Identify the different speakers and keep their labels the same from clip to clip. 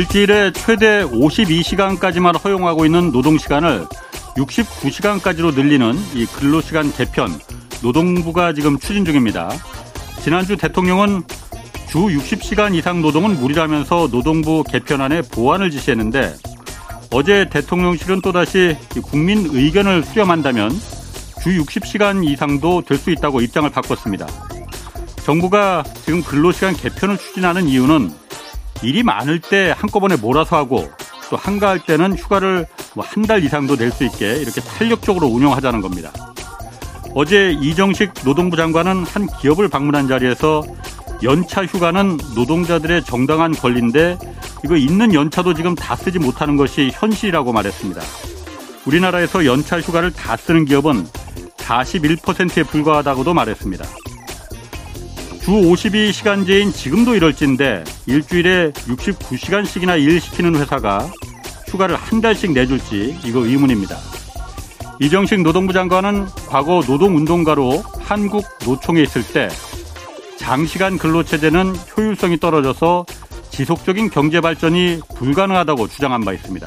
Speaker 1: 일주일에 최대 52시간까지만 허용하고 있는 노동시간을 69시간까지로 늘리는 이 근로시간 개편 노동부가 지금 추진 중입니다. 지난주 대통령은 주 60시간 이상 노동은 무리라면서 노동부 개편안에 보완을 지시했는데 어제 대통령실은 또다시 국민 의견을 수렴한다면 주 60시간 이상도 될 수 있다고 입장을 바꿨습니다. 정부가 지금 근로시간 개편을 추진하는 이유는 일이 많을 때 한꺼번에 몰아서 하고 또 한가할 때는 휴가를 뭐 한 달 이상도 낼 수 있게 이렇게 탄력적으로 운영하자는 겁니다. 어제 이정식 노동부 장관은 한 기업을 방문한 자리에서 연차 휴가는 노동자들의 정당한 권리인데 이거 있는 연차도 지금 다 쓰지 못하는 것이 현실이라고 말했습니다. 우리나라에서 연차 휴가를 다 쓰는 기업은 41%에 불과하다고도 말했습니다. 주 52시간제인 지금도 이럴진데 일주일에 69시간씩이나 일시키는 회사가 휴가를 한 달씩 내줄지 이거 의문입니다. 이정식 노동부 장관은 과거 노동운동가로 한국 노총에 있을 때 장시간 근로체제는 효율성이 떨어져서 지속적인 경제 발전이 불가능하다고 주장한 바 있습니다.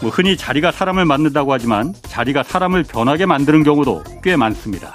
Speaker 1: 뭐 흔히 자리가 사람을 만든다고 하지만 자리가 사람을 변하게 만드는 경우도 꽤 많습니다.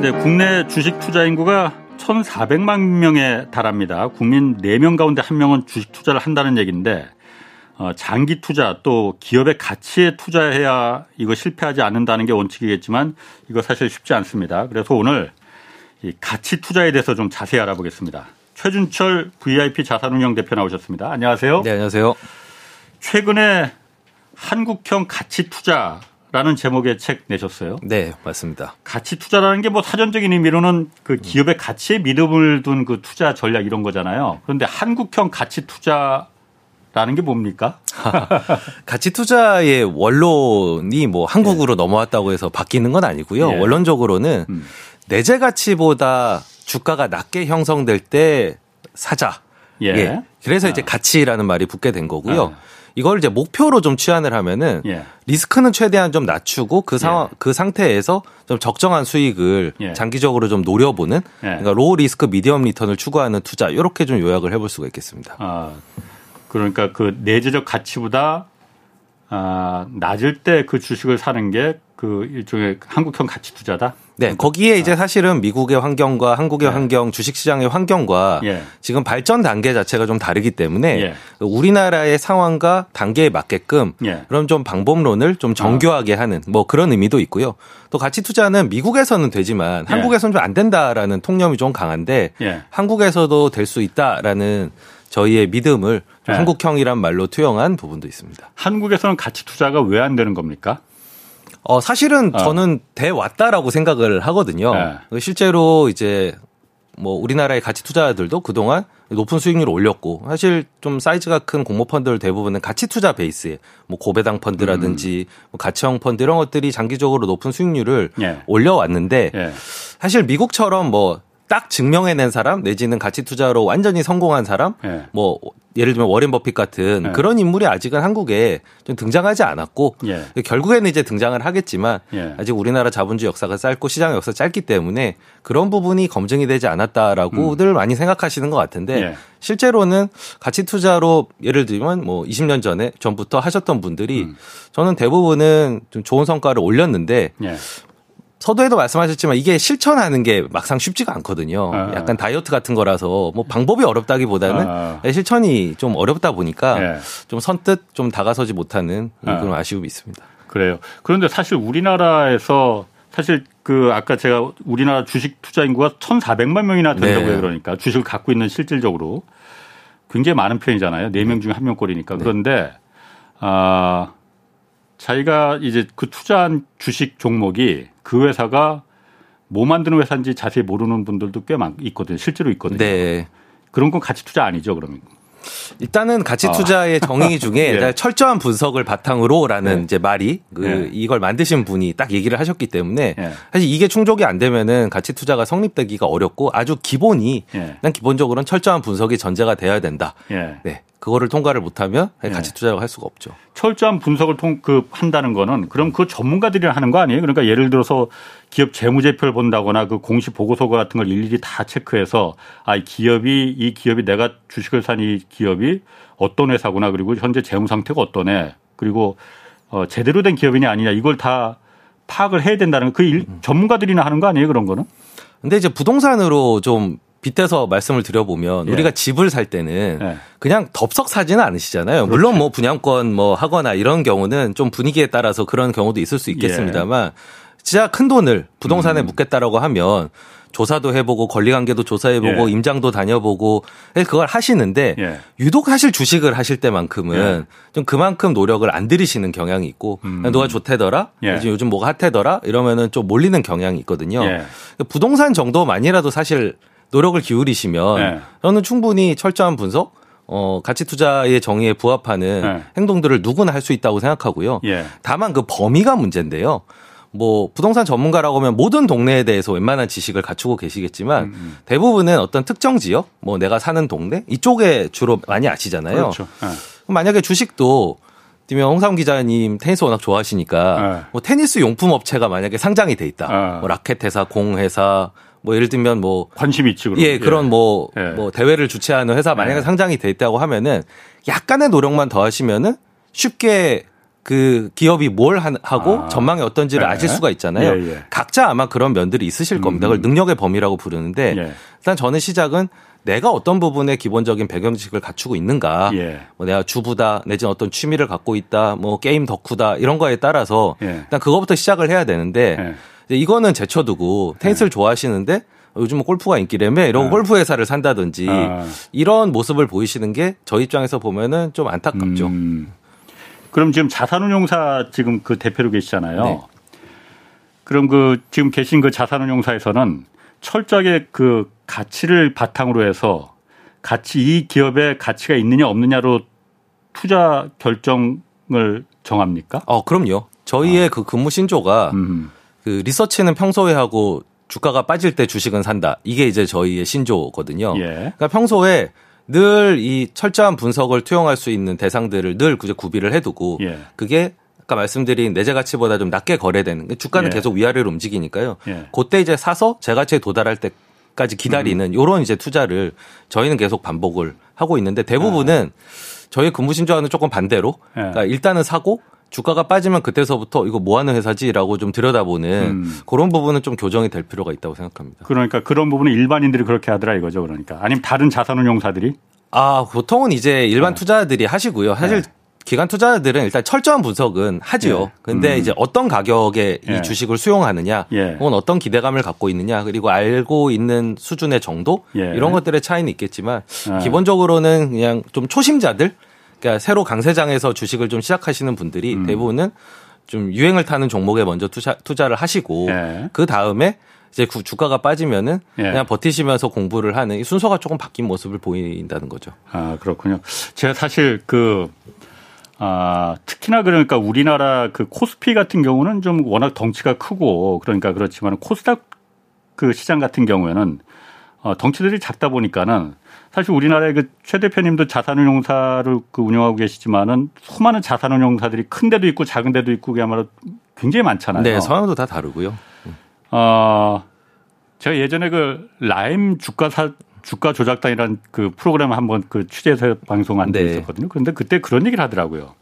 Speaker 1: 네, 국내 주식 투자 인구가 1,400만 명에 달합니다. 국민 4명 가운데 1명은 주식 투자를 한다는 얘기인데 어, 장기 투자 또 기업의 가치에 투자해야 이거 실패하지 않는다는 게 원칙이겠지만 이거 사실 쉽지 않습니다. 그래서 오늘 이 가치 투자에 대해서 좀 자세히 알아보겠습니다. 최준철 VIP 자산운용 대표 나오셨습니다. 안녕하세요.
Speaker 2: 네, 안녕하세요.
Speaker 1: 최근에 한국형 가치 투자 라는 제목의 책 내셨어요.
Speaker 2: 네, 맞습니다.
Speaker 1: 가치 투자라는 게 뭐 사전적인 의미로는 그 기업의 가치에 믿음을 둔 그 투자 전략 이런 거잖아요. 그런데 한국형 가치 투자 라는 게 뭡니까?
Speaker 2: 가치 투자의 원론이 뭐 한국으로 네. 넘어왔다고 해서 바뀌는 건 아니고요. 네. 원론적으로는 음. 내재 가치보다 주가가 낮게 형성될 때 사자. 예. 예. 그래서 아. 이제 가치라는 말이 붙게 된 거고요. 아. 이걸 이제 목표로 좀 치환을 하면은 예. 리스크는 최대한 좀 낮추고 그 상황 예. 그 상태에서 좀 적정한 수익을 예. 장기적으로 좀 노려보는 예. 그러니까 low risk medium return을 추구하는 투자 이렇게 좀 요약을 해볼 수가 있겠습니다. 아
Speaker 1: 그러니까 그 내재적 가치보다 아 낮을 때 그 주식을 사는 게 그 일종의 한국형 가치 투자다.
Speaker 2: 네, 거기에 이제 사실은 미국의 환경과 한국의 네. 환경, 주식시장의 환경과 예. 지금 발전 단계 자체가 좀 다르기 때문에 예. 우리나라의 상황과 단계에 맞게끔 예. 그럼 좀 방법론을 좀 정교하게 아. 하는 뭐 그런 의미도 있고요. 또 가치 투자는 미국에서는 되지만 예. 한국에서는 좀 안 된다라는 통념이 좀 강한데 예. 한국에서도 될 수 있다라는 저희의 믿음을 예. 한국형이란 말로 투영한 부분도 있습니다.
Speaker 1: 한국에서는 가치 투자가 왜 안 되는 겁니까?
Speaker 2: 어, 사실은 어. 저는 돼 왔다라고 생각을 하거든요. 네. 실제로 이제 뭐 우리나라의 가치 투자들도 그동안 높은 수익률을 올렸고 사실 좀 사이즈가 큰 공모 펀드들 대부분은 가치 투자 베이스에 뭐 고배당 펀드라든지 음. 뭐 가치형 펀드 이런 것들이 장기적으로 높은 수익률을 예. 올려왔는데 예. 사실 미국처럼 뭐 딱 증명해낸 사람 내지는 가치 투자로 완전히 성공한 사람 네. 뭐 예를 들면 워렌 버핏 같은 네. 그런 인물이 아직은 한국에 좀 등장하지 않았고 예. 결국에는 이제 등장을 하겠지만 예. 아직 우리나라 자본주의 역사가 짧고 시장 역사 짧기 때문에 그런 부분이 검증이 되지 않았다라고들 음. 많이 생각하시는 것 같은데 예. 실제로는 가치 투자로 예를 들면 뭐 20년 전에 전부터 하셨던 분들이 음. 저는 대부분은 좀 좋은 성과를 올렸는데 예. 서두에도 말씀하셨지만 이게 실천하는 게 막상 쉽지가 않거든요. 아. 약간 다이어트 같은 거라서 뭐 방법이 어렵다기보다는 아. 실천이 좀 어렵다 보니까 네. 좀 선뜻 좀 다가서지 못하는 그런 아. 아쉬움이 있습니다.
Speaker 1: 그래요. 그런데 사실 우리나라에서 사실 그 아까 제가 우리나라 주식 투자 인구가 1,400만 명이나 된다고 네. 그러니까 주식을 갖고 있는 실질적으로 굉장히 많은 편이잖아요. 4명 중에 1명 꼴이니까. 네. 그런데 아 자기가 이제 그 투자한 주식 종목이 그 회사가 뭐 만드는 회사인지 자세히 모르는 분들도 꽤 많, 있거든요. 실제로 있거든요. 네. 그런 건 가치 투자 아니죠, 그러면?
Speaker 2: 일단은 가치 아. 투자의 정의 중에 예. 철저한 분석을 바탕으로라는 예. 이제 말이 그 예. 이걸 만드신 분이 딱 얘기를 하셨기 때문에 예. 사실 이게 충족이 안 되면은 가치 투자가 성립되기가 어렵고 아주 기본이 난 예. 기본적으로는 철저한 분석이 전제가 돼야 된다. 예. 네. 그거를 통과를 못하면 가치 투자라고 할 수가 없죠.
Speaker 1: 철저한 분석을 통, 그, 한다는 거는 그럼 그 전문가들이 하는 거 아니에요? 그러니까 예를 들어서 기업 재무제표를 본다거나 그 공시 보고서 같은 걸 일일이 다 체크해서 아, 이 기업이, 이 기업이 내가 주식을 산 이 기업이 어떤 회사구나 그리고 현재 재무 상태가 어떠네 그리고 어, 제대로 된 기업이냐 아니냐 이걸 다 파악을 해야 된다는 그 일, 전문가들이나 하는 거 아니에요? 그런 거는?
Speaker 2: 근데 이제 부동산으로 좀 빗대서 말씀을 드려보면 예. 우리가 집을 살 때는 예. 그냥 덥석 사지는 않으시잖아요. 그렇죠. 물론 뭐 분양권 뭐 하거나 이런 경우는 좀 분위기에 따라서 그런 경우도 있을 수 있겠습니다만 예. 진짜 큰 돈을 부동산에 음. 묻겠다라고 하면 조사도 해보고 권리관계도 조사해보고 예. 임장도 다녀보고 그걸 하시는데 예. 유독 하실 주식을 하실 때만큼은 예. 좀 그만큼 노력을 안 들이시는 경향이 있고 음. 누가 좋대더라 예. 요즘 뭐가 핫해더라 이러면은 좀 몰리는 경향이 있거든요. 예. 부동산 정도만이라도 사실 노력을 기울이시면 네. 저는 충분히 철저한 분석 어, 가치 투자의 정의에 부합하는 네. 행동들을 누구나 할 수 있다고 생각하고요. 예. 다만 그 범위가 문제인데요. 뭐 부동산 전문가라고 하면 모든 동네에 대해서 웬만한 지식을 갖추고 계시겠지만 음. 음. 대부분은 어떤 특정 지역, 뭐 내가 사는 동네 이쪽에 주로 많이 아시잖아요. 그렇죠. 네. 만약에 주식도 뛰면 홍삼 기자님 테니스 워낙 좋아하시니까 네. 뭐 테니스 용품 업체가 만약에 상장이 돼 있다. 네. 뭐 라켓 회사, 공 회사, 뭐 예를 들면 뭐
Speaker 1: 관심 있지
Speaker 2: 그럼. 예, 그런 뭐뭐 예. 뭐 대회를 주최하는 회사 만약에 예. 상장이 돼 있다고 하면은 약간의 노력만 더 하시면은 쉽게 그 기업이 뭘 하고 아. 전망이 어떤지를 네. 아실 수가 있잖아요. 예, 예. 각자 아마 그런 면들이 있으실 겁니다. 그걸 음. 능력의 범위라고 부르는데 예. 일단 저는 시작은 내가 어떤 부분에 기본적인 배경지식을 갖추고 있는가. 예. 뭐 내가 주부다 내지는 어떤 취미를 갖고 있다. 뭐 게임 덕후다 이런 거에 따라서 예. 일단 그거부터 시작을 해야 되는데 이거는 제쳐두고 테니스를 네. 좋아하시는데 요즘은 골프가 인기라며 이러고 네. 골프 회사를 산다든지 아. 이런 모습을 보이시는 게 저희 입장에서 보면은 좀 안타깝죠. 음.
Speaker 1: 그럼 지금 자산운용사 지금 그 대표로 계시잖아요. 네. 그럼 그 지금 계신 그 자산운용사에서는 철저하게 그 가치를 바탕으로 해서 가치 이 기업의 가치가 있느냐 없느냐로 투자 결정을 정합니까?
Speaker 2: 어, 그럼요. 저희의 아. 그 근무 신조가 음. 그 리서치는 평소에 하고 주가가 빠질 때 주식은 산다. 이게 이제 저희의 신조거든요. 예. 그러니까 평소에 늘 이 철저한 분석을 투영할 수 있는 대상들을 늘 이제 구비를 해두고 예. 그게 아까 말씀드린 내재 가치보다 좀 낮게 거래되는 주가는 예. 계속 위아래로 움직이니까요. 예. 그때 이제 사서 제 가치에 도달할 때까지 기다리는 음. 요런 이제 투자를 저희는 계속 반복을 하고 있는데 대부분은 아. 저희 근무 신조와는 조금 반대로 예. 그러니까 일단은 사고 주가가 빠지면 그때서부터 이거 뭐 하는 회사지라고 좀 들여다보는 음. 그런 부분은 좀 교정이 될 필요가 있다고 생각합니다.
Speaker 1: 그러니까 그런 부분은 일반인들이 그렇게 하더라 이거죠. 그러니까 아니면 다른 자산운용사들이
Speaker 2: 아, 보통은 이제 일반 네. 투자들이 하시고요. 사실 네. 기관 투자들은 일단 철저한 분석은 하지요. 예. 근데 음. 이제 어떤 가격에 예. 이 주식을 수용하느냐, 예. 혹은 어떤 기대감을 갖고 있느냐, 그리고 알고 있는 수준의 정도 예. 이런 것들의 차이는 있겠지만 아. 기본적으로는 그냥 좀 초심자들 그러니까 새로 강세장에서 주식을 좀 시작하시는 분들이 음. 대부분은 좀 유행을 타는 종목에 먼저 투자, 투자를 하시고 예. 그 다음에 이제 주가가 빠지면은 예. 그냥 버티시면서 공부를 하는 이 순서가 조금 바뀐 모습을 보인다는 거죠.
Speaker 1: 아 그렇군요. 제가 사실 그 아, 특히나 그러니까 우리나라 그 코스피 같은 경우는 좀 워낙 덩치가 크고 그러니까 그렇지만 코스닥 그 시장 같은 경우에는 어, 덩치들이 작다 보니까는 사실 우리나라의 그 최 대표님도 자산운용사를 그 운영하고 계시지만은 수많은 자산운용사들이 큰 데도 있고 작은 데도 있고 그야말로 굉장히 많잖아요.
Speaker 2: 네, 성향도 다 다르고요.
Speaker 1: 어, 제가 예전에 그 라임 주가 사 주가 조작단이라는 그 프로그램을 한번 그 취재해서 방송한 적이 네. 있었거든요. 그런데 그때 그런 얘기를 하더라고요.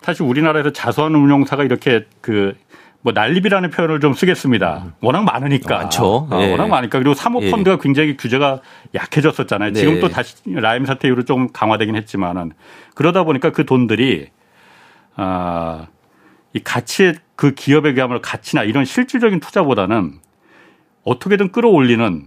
Speaker 1: 사실 우리나라에서 자산운용사가 이렇게 그 뭐 난립이라는 표현을 좀 쓰겠습니다. 워낙 많으니까.
Speaker 2: 많죠.
Speaker 1: 어, 예. 워낙 많으니까. 그리고 사모펀드가 예. 굉장히 규제가 약해졌었잖아요. 네. 지금 또 다시 라임 사태 이후로 좀 강화되긴 했지만은 그러다 보니까 그 돈들이 아, 이 가치의 그 기업에 그야말로 가치나 이런 실질적인 투자보다는 어떻게든 끌어올리는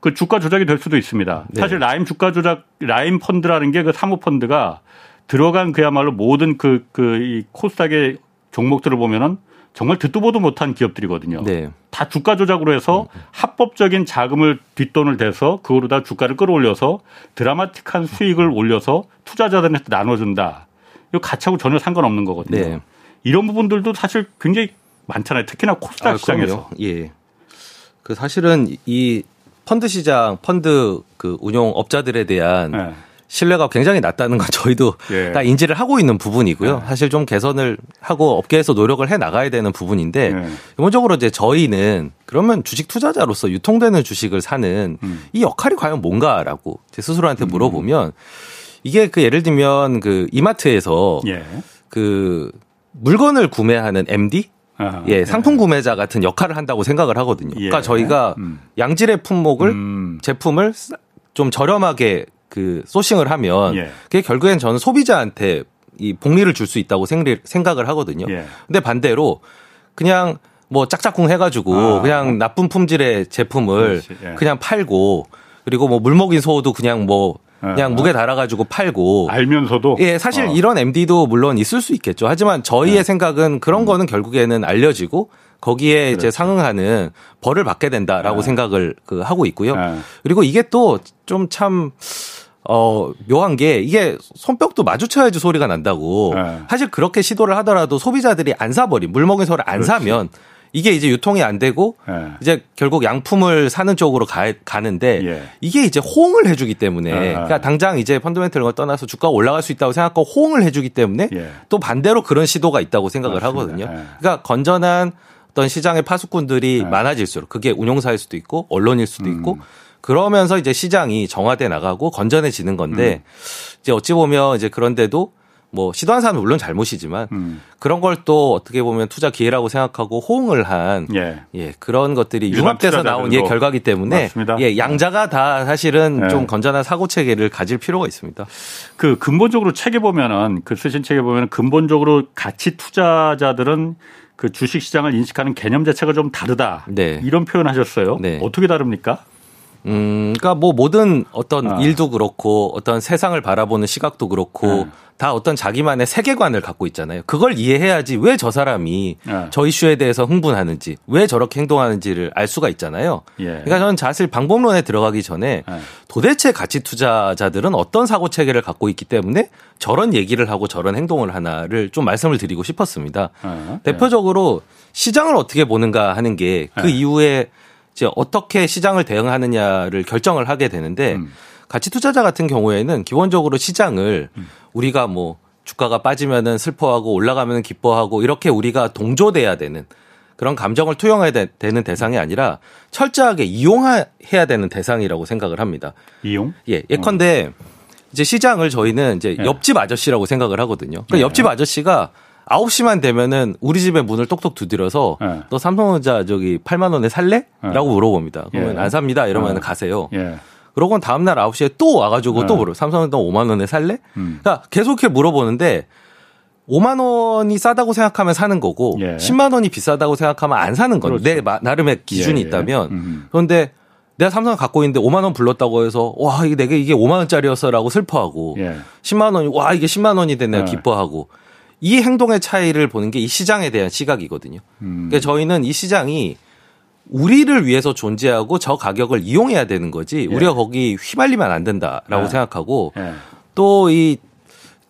Speaker 1: 그 주가 조작이 될 수도 있습니다. 네. 사실 라임 주가 조작, 라임 펀드라는 게 그 사모펀드가 들어간 그야말로 모든 그, 그, 이 코스닥의 종목들을 보면은 정말 듣도 보도 못한 기업들이거든요.
Speaker 2: 네.
Speaker 1: 다 주가 조작으로 해서 합법적인 자금을 뒷돈을 대서 그거로 다 주가를 끌어올려서 드라마틱한 수익을 올려서 투자자들한테 나눠준다. 이거 가치하고 전혀 상관없는 거거든요.
Speaker 2: 네.
Speaker 1: 이런 부분들도 사실 굉장히 많잖아요. 특히나 코스닥
Speaker 2: 아,
Speaker 1: 시장에서.
Speaker 2: 그럼요. 예. 그 사실은 이 펀드 시장, 펀드 그 운용 업자들에 대한
Speaker 1: 네.
Speaker 2: 신뢰가 굉장히 낮다는 건 저희도
Speaker 1: 예.
Speaker 2: 다 인지를 하고 있는 부분이고요.
Speaker 1: 네.
Speaker 2: 사실 좀 개선을 하고 업계에서 노력을 해 나가야 되는 부분인데
Speaker 1: 네.
Speaker 2: 기본적으로 이제 저희는 그러면 주식 투자자로서 유통되는 주식을 사는
Speaker 1: 음.
Speaker 2: 이 역할이 과연 뭔가라고 제 스스로한테 물어보면 이게 그 예를 들면 그 이마트에서
Speaker 1: 예.
Speaker 2: 그 물건을 구매하는 MD
Speaker 1: 아,
Speaker 2: 예, 상품 구매자 같은 역할을 한다고 생각을 하거든요.
Speaker 1: 예.
Speaker 2: 그러니까 저희가
Speaker 1: 음.
Speaker 2: 양질의 품목을
Speaker 1: 음.
Speaker 2: 제품을 싸- 좀 저렴하게 그 소싱을 하면
Speaker 1: 예.
Speaker 2: 그게 결국엔 저는 소비자한테 이 복리를 줄 수 있다고 생각을 하거든요.
Speaker 1: 예.
Speaker 2: 근데 반대로 그냥 뭐 짝짝꿍 해가지고
Speaker 1: 아.
Speaker 2: 그냥 나쁜 품질의 제품을
Speaker 1: 예.
Speaker 2: 그냥 팔고 그리고 뭐 물먹인 소도 그냥 뭐 그냥
Speaker 1: 아.
Speaker 2: 무게 달아가지고 팔고
Speaker 1: 알면서도
Speaker 2: 예, 사실
Speaker 1: 어.
Speaker 2: 이런 MD도 물론 있을 수 있겠죠. 하지만 저희의
Speaker 1: 네.
Speaker 2: 생각은 그런 거는 결국에는 알려지고 거기에 이제
Speaker 1: 그렇죠.
Speaker 2: 상응하는 벌을 받게 된다라고
Speaker 1: 네.
Speaker 2: 생각을 그 하고 있고요.
Speaker 1: 네.
Speaker 2: 그리고 이게 또 좀 참 어, 묘한 게 이게 손뼉도 마주쳐야지 소리가 난다고.
Speaker 1: 네.
Speaker 2: 사실 그렇게 시도를 하더라도 소비자들이 안 사버린 물먹인 소를 안
Speaker 1: 그렇지.
Speaker 2: 사면 이게 이제 유통이 안 되고
Speaker 1: 예.
Speaker 2: 이제 결국 양품을 사는 쪽으로 가, 가는데
Speaker 1: 예.
Speaker 2: 이게 이제 호응을 해주기 때문에
Speaker 1: 아.
Speaker 2: 그러니까 당장 이제 걸 떠나서 주가가 올라갈 수 있다고 생각하고 호응을 해주기 때문에
Speaker 1: 예.
Speaker 2: 또 반대로 그런 시도가 있다고 생각을
Speaker 1: 맞습니다.
Speaker 2: 하거든요.
Speaker 1: 예.
Speaker 2: 그러니까 건전한 어떤 시장의 파수꾼들이
Speaker 1: 예.
Speaker 2: 많아질수록 그게 운용사일 수도 있고 언론일 수도
Speaker 1: 음.
Speaker 2: 있고 그러면서 이제 시장이 정화돼 나가고 건전해지는 건데
Speaker 1: 음.
Speaker 2: 이제 어찌 보면 이제 그런데도 뭐 시도한 사람은 물론 잘못이지만
Speaker 1: 음.
Speaker 2: 그런 걸 또 어떻게 보면 투자 기회라고 생각하고 호응을 한
Speaker 1: 예.
Speaker 2: 예, 그런 것들이 융합돼서 나온 예, 결과기 때문에
Speaker 1: 맞습니다.
Speaker 2: 예, 양자가 다 사실은
Speaker 1: 네.
Speaker 2: 좀 건전한 사고 체계를 가질 필요가 있습니다.
Speaker 1: 그 근본적으로 책에 보면은 그 쓰신 책에 보면은 근본적으로 가치 투자자들은 그 주식 시장을 인식하는 개념 자체가 좀 다르다.
Speaker 2: 네.
Speaker 1: 이런 표현하셨어요.
Speaker 2: 네.
Speaker 1: 어떻게 다릅니까?
Speaker 2: 음, 그러니까 뭐 모든 어떤
Speaker 1: 아.
Speaker 2: 일도 그렇고 어떤 세상을 바라보는 시각도 그렇고
Speaker 1: 네.
Speaker 2: 다 어떤 자기만의 세계관을 갖고 있잖아요. 그걸 이해해야지 왜 저 사람이
Speaker 1: 네.
Speaker 2: 저 이슈에 대해서 흥분하는지 왜 저렇게 행동하는지를 알 수가 있잖아요.
Speaker 1: 예.
Speaker 2: 그러니까 저는 사실 방법론에 들어가기 전에
Speaker 1: 네.
Speaker 2: 도대체 가치 투자자들은 어떤 사고 체계를 갖고 있기 때문에 저런 얘기를 하고 저런 행동을 하나를 좀 말씀을 드리고 싶었습니다.
Speaker 1: 어,
Speaker 2: 대표적으로 시장을 어떻게 보는가 하는 게그
Speaker 1: 네.
Speaker 2: 이후에 이제 어떻게 시장을 대응하느냐를 결정을 하게 되는데
Speaker 1: 음.
Speaker 2: 가치 투자자 같은 경우에는 기본적으로 시장을
Speaker 1: 음.
Speaker 2: 우리가 뭐 주가가 빠지면은 슬퍼하고 올라가면은 기뻐하고 이렇게 우리가 동조돼야 되는 그런 감정을 투영해야 되- 되는 대상이 아니라 철저하게 이용해야 되는 대상이라고 생각을 합니다.
Speaker 1: 이용?
Speaker 2: 예, 예컨대 이제 시장을 저희는 이제
Speaker 1: 예.
Speaker 2: 옆집 아저씨라고 생각을 하거든요. 그러니까
Speaker 1: 예.
Speaker 2: 옆집 아저씨가 9시만 되면은 우리 집에 문을 똑똑 두드려서
Speaker 1: 예.
Speaker 2: 너 삼성전자 저기 8만 원에 살래? 라고 물어봅니다. 그러면
Speaker 1: 예.
Speaker 2: 안 삽니다. 이러면
Speaker 1: 어.
Speaker 2: 가세요.
Speaker 1: 예.
Speaker 2: 그러고 다음 날 9시에 또 와가지고
Speaker 1: 예.
Speaker 2: 또 물어. 삼성전자 5만 원에 살래?
Speaker 1: 음.
Speaker 2: 그러니까 계속 이렇게 물어보는데 5만 원이 싸다고 생각하면 사는 거고
Speaker 1: 예.
Speaker 2: 10만 원이 비싸다고 생각하면 안 사는 건
Speaker 1: 그렇죠.
Speaker 2: 내 마- 나름의 기준이
Speaker 1: 예, 예.
Speaker 2: 있다면
Speaker 1: 음.
Speaker 2: 그런데 내가 삼성을 갖고 있는데 5만 원 불렀다고 해서 와 이게 내게 이게 5만 원짜리였어라고 슬퍼하고
Speaker 1: 예.
Speaker 2: 10만 원이 와 이게 10만 원이 됐네
Speaker 1: 예.
Speaker 2: 기뻐하고 이 행동의 차이를 보는 게 이 시장에 대한 시각이거든요.
Speaker 1: 음.
Speaker 2: 그러니까 저희는 이 시장이 우리를 위해서 존재하고 저 가격을 이용해야 되는 거지
Speaker 1: 예.
Speaker 2: 우리가 거기 휘말리면 안 된다라고
Speaker 1: 예.
Speaker 2: 생각하고
Speaker 1: 예.
Speaker 2: 또이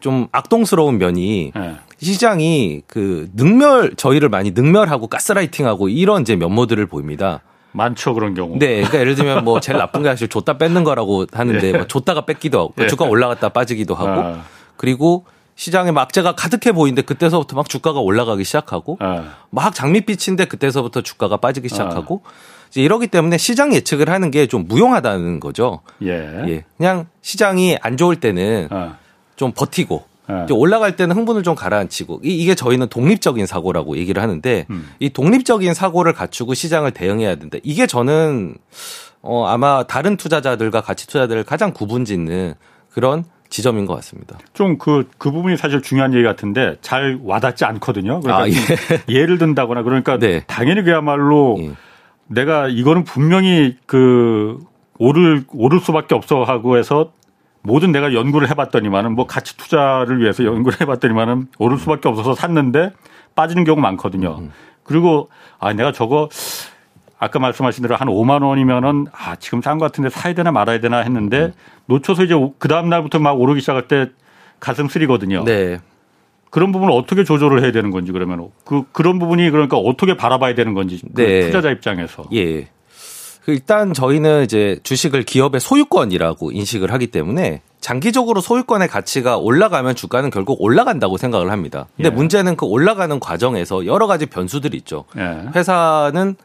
Speaker 2: 좀 악동스러운 면이
Speaker 1: 예.
Speaker 2: 시장이 그 능멸 저희를 많이 능멸하고 가스라이팅하고 이런 이제 면모들을 보입니다.
Speaker 1: 많죠 그런 경우.
Speaker 2: 네, 그러니까 예를 들면 뭐 제일 나쁜 게 사실 줬다 뺏는 거라고 하는데
Speaker 1: 예.
Speaker 2: 뭐 줬다가 뺏기도 하고
Speaker 1: 예.
Speaker 2: 주가 올라갔다 빠지기도 하고
Speaker 1: 아.
Speaker 2: 그리고 시장에 막재가 가득해 보이는데 그때서부터 막 주가가 올라가기 시작하고
Speaker 1: 아.
Speaker 2: 막 장밋빛인데 그때서부터 주가가 빠지기
Speaker 1: 아.
Speaker 2: 시작하고 이제 이러기 때문에 시장 예측을 하는 게 좀 무용하다는 거죠.
Speaker 1: 예.
Speaker 2: 예. 그냥 시장이 안 좋을 때는
Speaker 1: 아.
Speaker 2: 좀 버티고
Speaker 1: 예.
Speaker 2: 이제 올라갈 때는 흥분을 좀 가라앉히고 이- 이게 저희는 독립적인 사고라고 얘기를 하는데
Speaker 1: 음.
Speaker 2: 이 독립적인 사고를 갖추고 시장을 대응해야 된다. 이게 저는 어 아마 다른 투자자들과 가치 투자들을 가장 구분짓는 그런 지점인 것 같습니다.
Speaker 1: 좀 그, 그 부분이 사실 중요한 얘기 같은데 잘 와닿지 않거든요. 그러니까
Speaker 2: 아, 예.
Speaker 1: 예를 든다거나 그러니까
Speaker 2: 네.
Speaker 1: 당연히 그야말로
Speaker 2: 예.
Speaker 1: 내가 이거는 분명히 그 오를 오를 수밖에 없어 하고 해서 모든 내가 연구를 해봤더니만은 뭐 가치 투자를 위해서 연구를 해봤더니만은 오를 수밖에 없어서 샀는데 빠지는 경우 많거든요.
Speaker 2: 음.
Speaker 1: 그리고 아 내가 저거 아까 말씀하신 대로 한 5만 원이면은 아 지금 싼것 같은데 사야 되나 말아야 되나 했는데 음. 놓쳐서 이제 그 다음 날부터 막 오르기 시작할 때 가슴 쓰리거든요. 네. 그런 부분을 어떻게 조절을 해야 되는 건지 그러면 그 그런 부분이 그러니까 어떻게 바라봐야 되는 건지 그 네. 그 투자자 입장에서.
Speaker 2: 예. 그 일단 저희는 이제 주식을 기업의 소유권이라고 인식을 하기 때문에 장기적으로 소유권의 가치가 올라가면 주가는 결국 올라간다고 생각을 합니다. 근데 예. 문제는 그 올라가는 과정에서 여러 가지 변수들이 있죠. 예. 회사는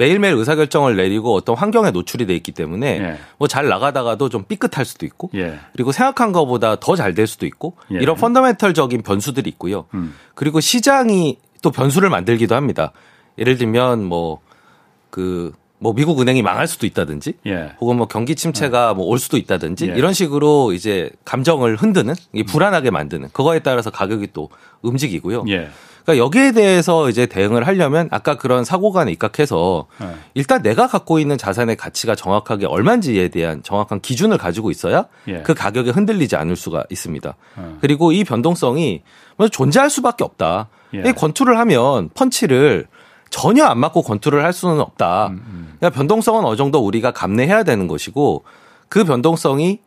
Speaker 2: 매일매일 의사결정을 내리고 어떤 환경에 노출이 돼 있기 때문에 예. 뭐잘 나가다가도 좀 삐끗할 수도 있고 예. 그리고 생각한 것보다 더 잘 될 수도 있고 예. 이런 펀더멘털적인 변수들이 있고요. 음. 그리고 시장이 또 변수를 만들기도 합니다. 예를 들면 뭐그뭐 미국 은행이 망할 수도 있다든지, 예. 혹은 뭐 경기 침체가 뭐 올 수도 있다든지 예. 이런 식으로 이제 감정을 흔드는, 불안하게 만드는 그거에 따라서 가격이 또 움직이고요. 예. 그러니까 여기에 대해서 이제 대응을 하려면 아까 그런 사고관에 입각해서 네. 일단 내가 갖고 있는 자산의 가치가 정확하게 얼마인지에 대한 정확한 기준을 가지고 있어야 예. 그 가격에 흔들리지 않을 수가 있습니다. 네. 그리고 이 변동성이 존재할 수밖에 없다. 예. 이 권투를 하면 펀치를 전혀 안 맞고 권투를 할 수는 없다. 음, 음. 그러니까 변동성은 어느 정도 우리가 감내해야 되는 것이고 그 변동성이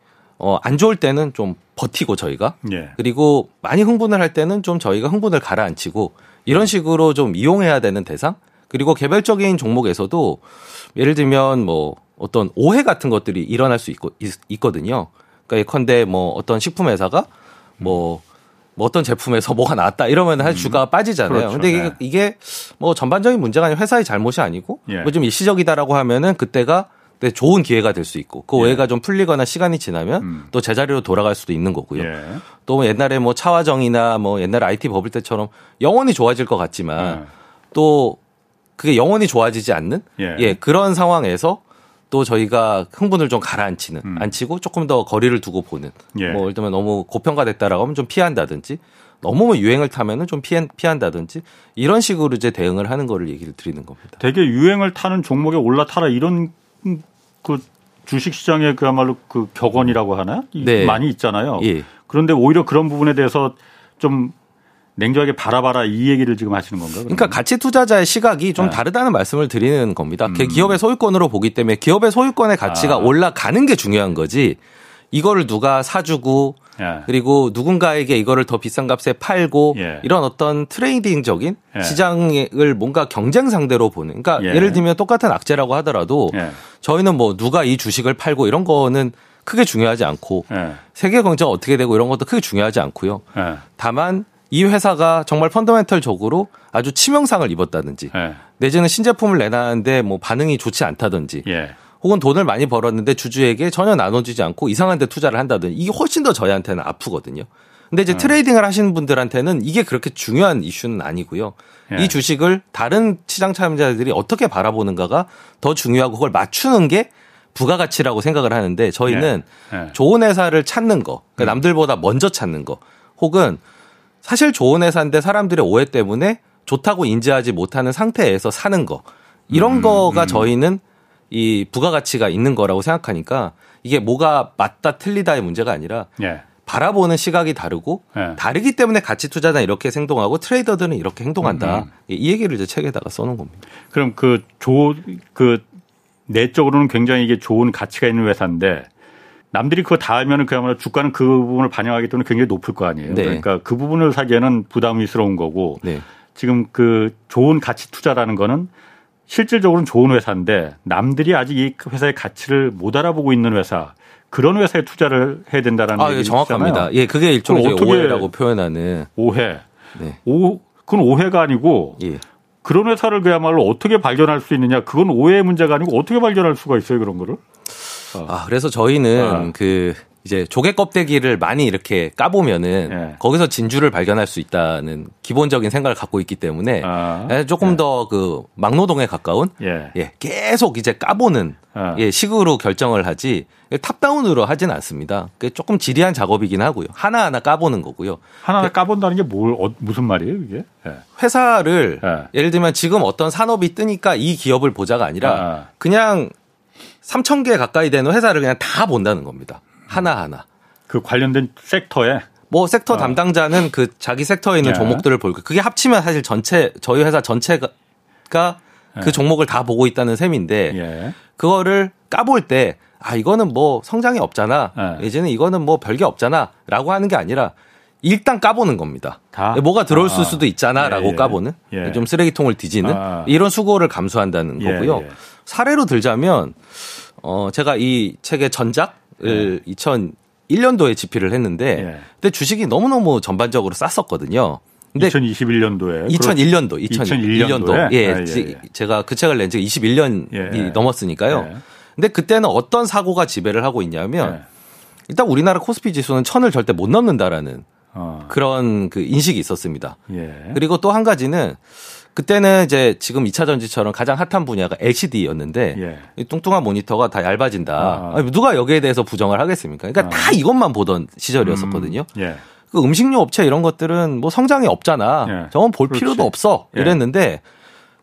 Speaker 2: 어, 안 좋을 때는 좀 버티고 저희가 예. 그리고 많이 흥분을 할 때는 좀 저희가 흥분을 가라앉히고 이런 식으로 좀 이용해야 되는 대상 그리고 개별적인 종목에서도 예를 들면 뭐 어떤 오해 같은 것들이 일어날 수 있고 있, 거든요 그러니까 예컨대 뭐 어떤 식품 회사가 뭐, 뭐 어떤 제품에서 뭐가 나왔다 이러면 한 음. 주가가 빠지잖아요. 그렇죠. 근데 이게, 네. 이게 뭐 전반적인 문제가 아니고 회사의 잘못이 아니고 예. 뭐좀 일시적이다라고 하면은 그때가 네, 좋은 기회가 될 수 있고 그 오해가 예. 좀 풀리거나 시간이 지나면 음. 또 제자리로 돌아갈 수도 있는 거고요. 예. 또 옛날에 뭐 차화정이나 뭐 옛날 IT 버블 때처럼 영원히 좋아질 것 같지만 예. 또 그게 영원히 좋아지지 않는 예. 예. 그런 상황에서 또 저희가 흥분을 좀 가라앉히는 음. 앉히고 조금 더 거리를 두고 보는 예. 뭐 예를 들면 너무 고평가됐다라고 하면 좀 피한다든지 너무 뭐 유행을 타면은 좀 피한, 피한다든지 이런 식으로 이제 대응을 하는 거를 얘기를 드리는 겁니다.
Speaker 1: 되게 유행을 타는 종목에 올라타라 이런 그 주식 시장에 그야말로 그 격언이라고 하나 네. 많이 있잖아요. 예. 그런데 오히려 그런 부분에 대해서 좀 냉정하게 바라봐라 이 얘기를 지금 하시는 건가요?
Speaker 2: 그러면? 그러니까 가치 투자자의 시각이 좀 네. 다르다는 말씀을 드리는 겁니다. 음. 기업의 소유권으로 보기 때문에 기업의 소유권의 가치가 아. 올라가는 게 중요한 거지. 이거를 누가 사주고 예. 그리고 누군가에게 이거를 더 비싼 값에 팔고 예. 이런 어떤 트레이딩적인 예. 시장을 뭔가 경쟁 상대로 보는. 그러니까 예. 를 들면 똑같은 악재라고 하더라도 예. 저희는 뭐 누가 이 주식을 팔고 이런 거는 크게 중요하지 않고 예. 세계 경제가 어떻게 되고 이런 것도 크게 중요하지 않고요. 다만 이 회사가 정말 펀더멘털적으로 아주 치명상을 입었다든지 내지는 신제품을 내놨는데 뭐 반응이 좋지 않다든지 혹은 돈을 많이 벌었는데 주주에게 전혀 나눠주지 않고 이상한 데 투자를 한다든지 이게 훨씬 더 저희한테는 아프거든요. 근데 이제 음. 트레이딩을 하시는 분들한테는 이게 그렇게 중요한 이슈는 아니고요. 예. 이 주식을 다른 시장 참여자들이 어떻게 바라보는가가 더 중요하고 그걸 맞추는 게 부가가치라고 생각을 하는데 저희는 예. 예. 좋은 회사를 찾는 거, 그러니까 음. 남들보다 먼저 찾는 거, 혹은 사실 좋은 회사인데 사람들의 오해 때문에 좋다고 인지하지 못하는 상태에서 사는 거 이런 음, 거가 음. 저희는 이 부가가치가 있는 거라고 생각하니까 이게 뭐가 맞다 틀리다의 문제가 아니라 예. 바라보는 시각이 다르고 예. 다르기 때문에 가치 투자자 이렇게 행동하고 트레이더들은 이렇게 행동한다. 음, 음. 이 얘기를 이제 책에다가 써놓은 겁니다.
Speaker 1: 그럼 그 조, 그 내적으로는 굉장히 이게 좋은 가치가 있는 회사인데 남들이 그거 다 알면은 그야말로 주가는 그 부분을 반영하기 때문에 굉장히 높을 거 아니에요. 네. 그러니까 그 부분을 사기에는 부담이스러운 거고 네. 지금 그 좋은 가치 투자라는 거는 실질적으로는 좋은 회사인데 남들이 아직 이 회사의 가치를 못 알아보고 있는 회사 그런 회사에 투자를 해야 된다라는
Speaker 2: 아, 예, 정확합니다. 예, 그게 일종의 오해라고 표현하는
Speaker 1: 오해. 네. 오, 그건 오해가 아니고 예. 그런 회사를 그야말로 어떻게 발견할 수 있느냐 그건 오해의 문제가 아니고 어떻게 발견할 수가 있어요 그런 거를?
Speaker 2: 어. 아, 그래서 저희는 아. 그 이제 조개 껍데기를 많이 이렇게 까보면은 예. 거기서 진주를 발견할 수 있다는 기본적인 생각을 갖고 있기 때문에 아. 예, 조금 예. 더그 막노동에 가까운 예. 예. 계속 이제 까보는 아. 예, 식으로 결정을 하지 탑다운으로 하진 않습니다. 조금 지리한 작업이긴 하고요. 하나하나 까보는 거고요.
Speaker 1: 하나하나 까본다는 게 뭘, 어, 무슨 말이에요, 이게? 예.
Speaker 2: 회사를 예를 들면 지금 어떤 산업이 뜨니까 이 기업을 보자가 아니라 아. 그냥 3천 개 가까이 되는 회사를 그냥 다 본다는 겁니다. 하나하나.
Speaker 1: 그 관련된 섹터에
Speaker 2: 뭐 섹터 어. 담당자는 그 자기 섹터에 있는 예. 종목들을 볼고 그게 합치면 사실 전체 저희 회사 전체가 그 예. 종목을 다 보고 있다는 셈인데 예. 그거를 까볼 때 아 이거는 뭐 성장이 없잖아. 예. 이제는 이거는 뭐 별게 없잖아라고 하는 게 아니라 일단 까보는 겁니다. 다? 뭐가 들어올 아. 수도 있잖아라고 예, 예. 까보는 예. 좀 쓰레기통을 뒤지는 아. 이런 수고를 감수한다는 예, 거고요. 예. 사례로 들자면 어 제가 이 책의 전작 을 2001년도에 집필을 했는데 그때 주식이 너무너무 전반적으로 쌌었거든요.
Speaker 1: 근데 2021년도에
Speaker 2: 2001년도 2001년도, 2001년도에? 예, 아, 예, 예, 제가 그 책을 낸 지가 21년이 예. 넘었으니까요. 예. 근데 그때는 어떤 사고가 지배를 하고 있냐면 예. 일단 우리나라 코스피 지수는 천을 절대 못 넘는다라는 어. 그런 그 인식이 있었습니다. 예. 그리고 또 한 가지는 그때는 이제 지금 2차 전지처럼 가장 핫한 분야가 LCD였는데 예. 뚱뚱한 모니터가 다 얇아진다. 아. 누가 여기에 대해서 부정을 하겠습니까? 그러니까 아. 다 이것만 보던 시절이었었거든요. 음. 예. 그 음식료 업체 이런 것들은 뭐 성장이 없잖아. 예. 저건 볼 그렇지. 필요도 없어. 예. 이랬는데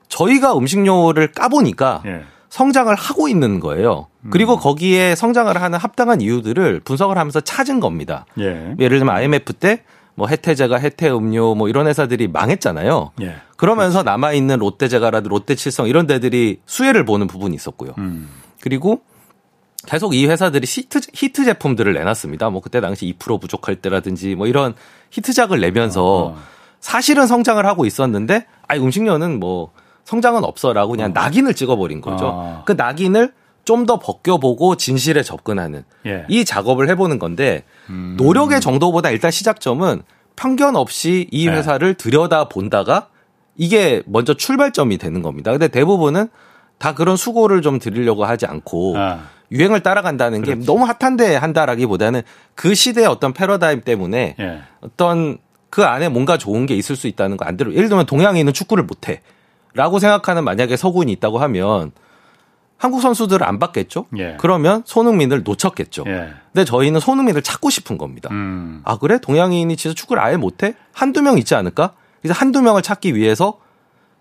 Speaker 2: 저희가 음식료를 까보니까 예. 성장을 하고 있는 거예요. 그리고 음. 거기에 성장을 하는 합당한 이유들을 분석을 하면서 찾은 겁니다. 예. 예를 들면 IMF 때 뭐 해태제가 해태음료 뭐 이런 회사들이 망했잖아요. 예. 그러면서 남아 있는 롯데제가라든 롯데칠성 이런 데들이 수혜를 보는 부분이 있었고요. 음. 그리고 계속 이 회사들이 히트, 히트 제품들을 내놨습니다. 뭐 그때 당시 2% 부족할 때라든지 뭐 이런 히트작을 내면서 어. 사실은 성장을 하고 있었는데 아이 음식료는 뭐 성장은 없어라고 그냥 어. 낙인을 찍어버린 거죠. 어. 그 낙인을 좀 더 벗겨보고 진실에 접근하는 예. 이 작업을 해보는 건데 음. 노력의 정도보다 일단 시작점은 편견 없이 이 네. 회사를 네. 들여다 본다가 이게 먼저 출발점이 되는 겁니다. 근데 대부분은 다 그런 수고를 좀 드리려고 하지 않고 아. 유행을 따라간다는 그렇지. 게 너무 핫한데 한다라기보다는 그 시대의 어떤 패러다임 때문에 예. 어떤 그 안에 뭔가 좋은 게 있을 수 있다는 거 안 들어. 예를 들면 동양인은 축구를 못해. 라고 생각하는 만약에 서구인이 있다고 하면 한국 선수들을 안 받겠죠? 예. 그러면 손흥민을 놓쳤겠죠. 예. 근데 저희는 손흥민을 찾고 싶은 겁니다. 음. 아, 그래? 동양인이 진짜 축구를 아예 못해? 한두 명 있지 않을까? 그래서 한두 명을 찾기 위해서